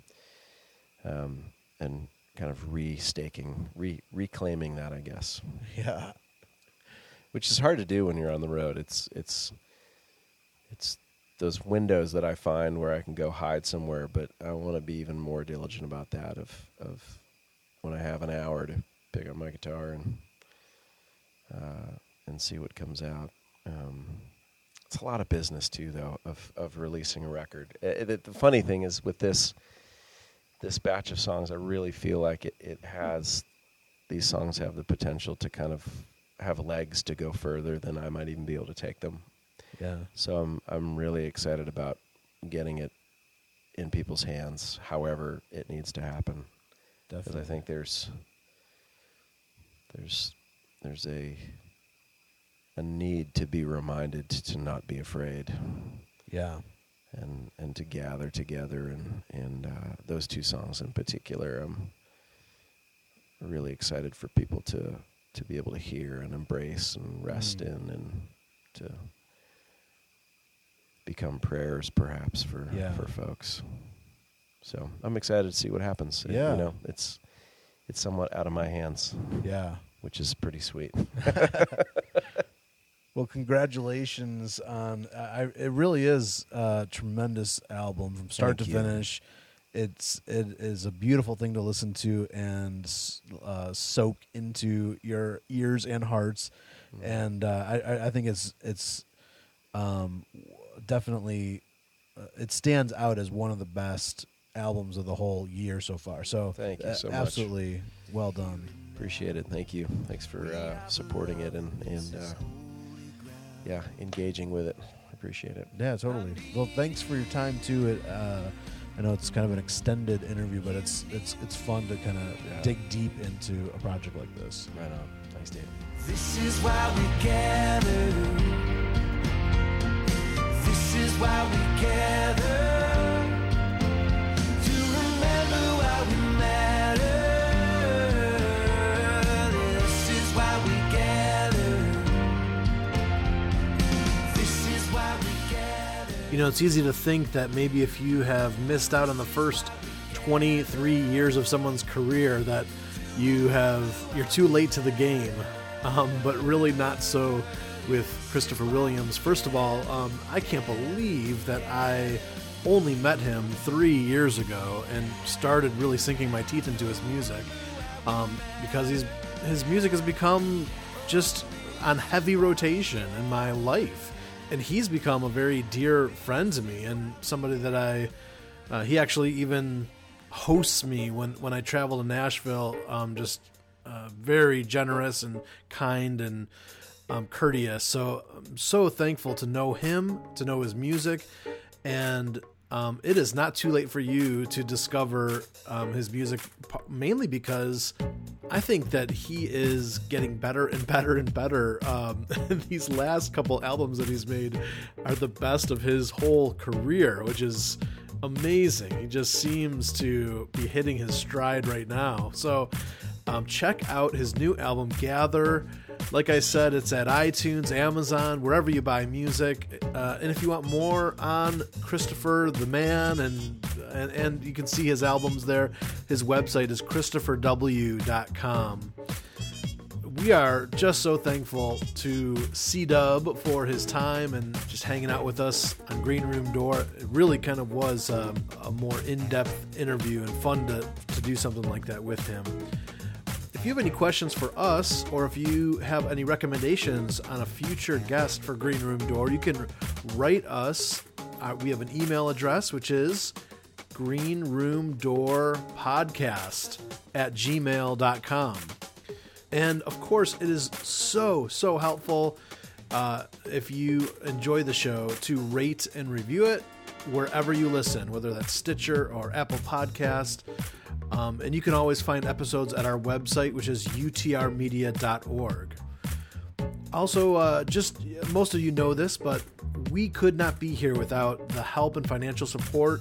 Um, and kind of restaking, re- reclaiming that, I guess, Yeah. which is hard to do when you're on the road. It's it's it's those windows that I find where I can go hide somewhere, but I want to be even more diligent about that. Of of when I have an hour to pick up my guitar and uh, and see what comes out. Um, it's a lot of business too, though, of of releasing a record. Uh, the, the funny thing is with this this batch of songs, I really feel like it, it has these songs have the potential to kind of have legs to go further than I might even be able to take them. Yeah. So I'm I'm really excited about getting it in people's hands, however it needs to happen. Because Definitely. I think there's there's there's a a need to be reminded to not be afraid Yeah. and and to gather together and and uh, those two songs in particular I'm really excited for people to to be able to hear and embrace and rest Mm. in and to become prayers perhaps for Yeah. for folks so I'm excited to see what happens It- Yeah. you know it's it's somewhat out of my hands Yeah. which is pretty sweet Well, congratulations on. I, it really is a tremendous album from start Thank to you. finish. It's it is a beautiful thing to listen to and uh, soak into your ears and hearts, and uh, I- I, think it's it's um, definitely uh, it stands out as one of the best albums of the whole year so far. So Thank you uh, so much. absolutely well done. Appreciate it. Thank you. Thanks for uh, supporting it and and uh, yeah, engaging with it. I appreciate it. Yeah, totally. Well, thanks for your time too. It, uh, I know it's kind of an extended interview, but it's it's it's fun to kind of Yeah. dig deep into a project like this. Right on. Thanks, Dave. This is why we gather. This is why we gather. You know, it's easy to think that maybe if you have missed out on the first 23 years of someone's career, that you have you're too late to the game. Um, but really, not so with Christopher Williams. First of all, um, I can't believe that I only met him three years ago and started really sinking my teeth into his music um, because he's his music has become just on heavy rotation in my life, and he's become a very dear friend to me and somebody that I. Uh, he actually even hosts me when when I travel to Nashville. Um, just uh, very generous and kind and um, courteous. So I'm so thankful to know him, to know his music, and um, it is not too late for you to discover um, his music, mainly because I think that he is getting better and better and better. Um, these last couple albums that he's made are the best of his whole career, which is amazing. He just seems to be hitting his stride right now. So um, check out his new album, Gather. Like I said, it's at iTunes, Amazon, wherever you buy music. Uh, and if you want more on Christopher the Man, and, and and you can see his albums there, his website is christopherw.com. We are just so thankful to C Dub for his time and just hanging out with us on Green Room Door. It really kind of was um, a more in depth interview and fun to, to do something like that with him. If you have any questions for us, or if you have any recommendations on a future guest for Green Room Door, you can write us. Uh, we have an email address, which is greenroomdoorpodcast at gmail.com. And of course, it is so, so helpful uh, if you enjoy the show to rate and review it wherever you listen, whether that's Stitcher or Apple Podcast. Um, and you can always find episodes at our website, which is utrmedia.org. Also, uh, just most of you know this, but we could not be here without the help and financial support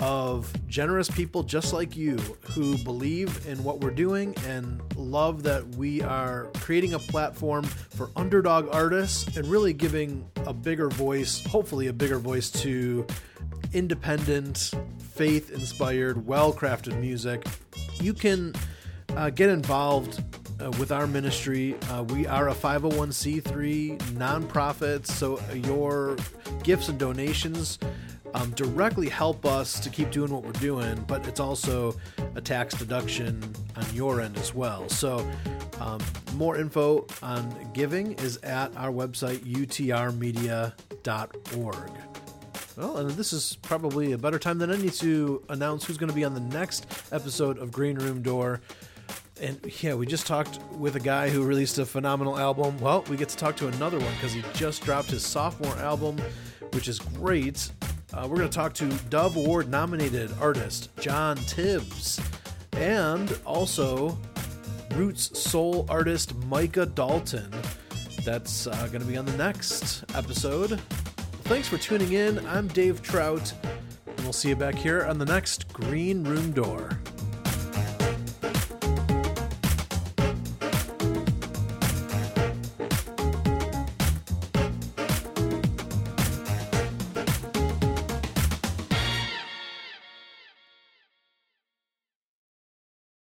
of generous people just like you who believe in what we're doing and love that we are creating a platform for underdog artists and really giving a bigger voice, hopefully, a bigger voice to independent, faith inspired, well crafted music. You can uh, get involved uh, with our ministry. Uh, we are a 501c3 nonprofit, so your gifts and donations um, directly help us to keep doing what we're doing, but it's also a tax deduction on your end as well. So, um, more info on giving is at our website, utrmedia.org. Well, and this is probably a better time than any to announce who's going to be on the next episode of Green Room Door. And yeah, we just talked with a guy who released a phenomenal album. Well, we get to talk to another one because he just dropped his sophomore album, which is great. Uh, we're going to talk to Dove Award nominated artist John Tibbs and also Roots soul artist Micah Dalton. That's uh, going to be on the next episode. Thanks for tuning in. I'm Dave Trout, and we'll see you back here on the next Green Room Door.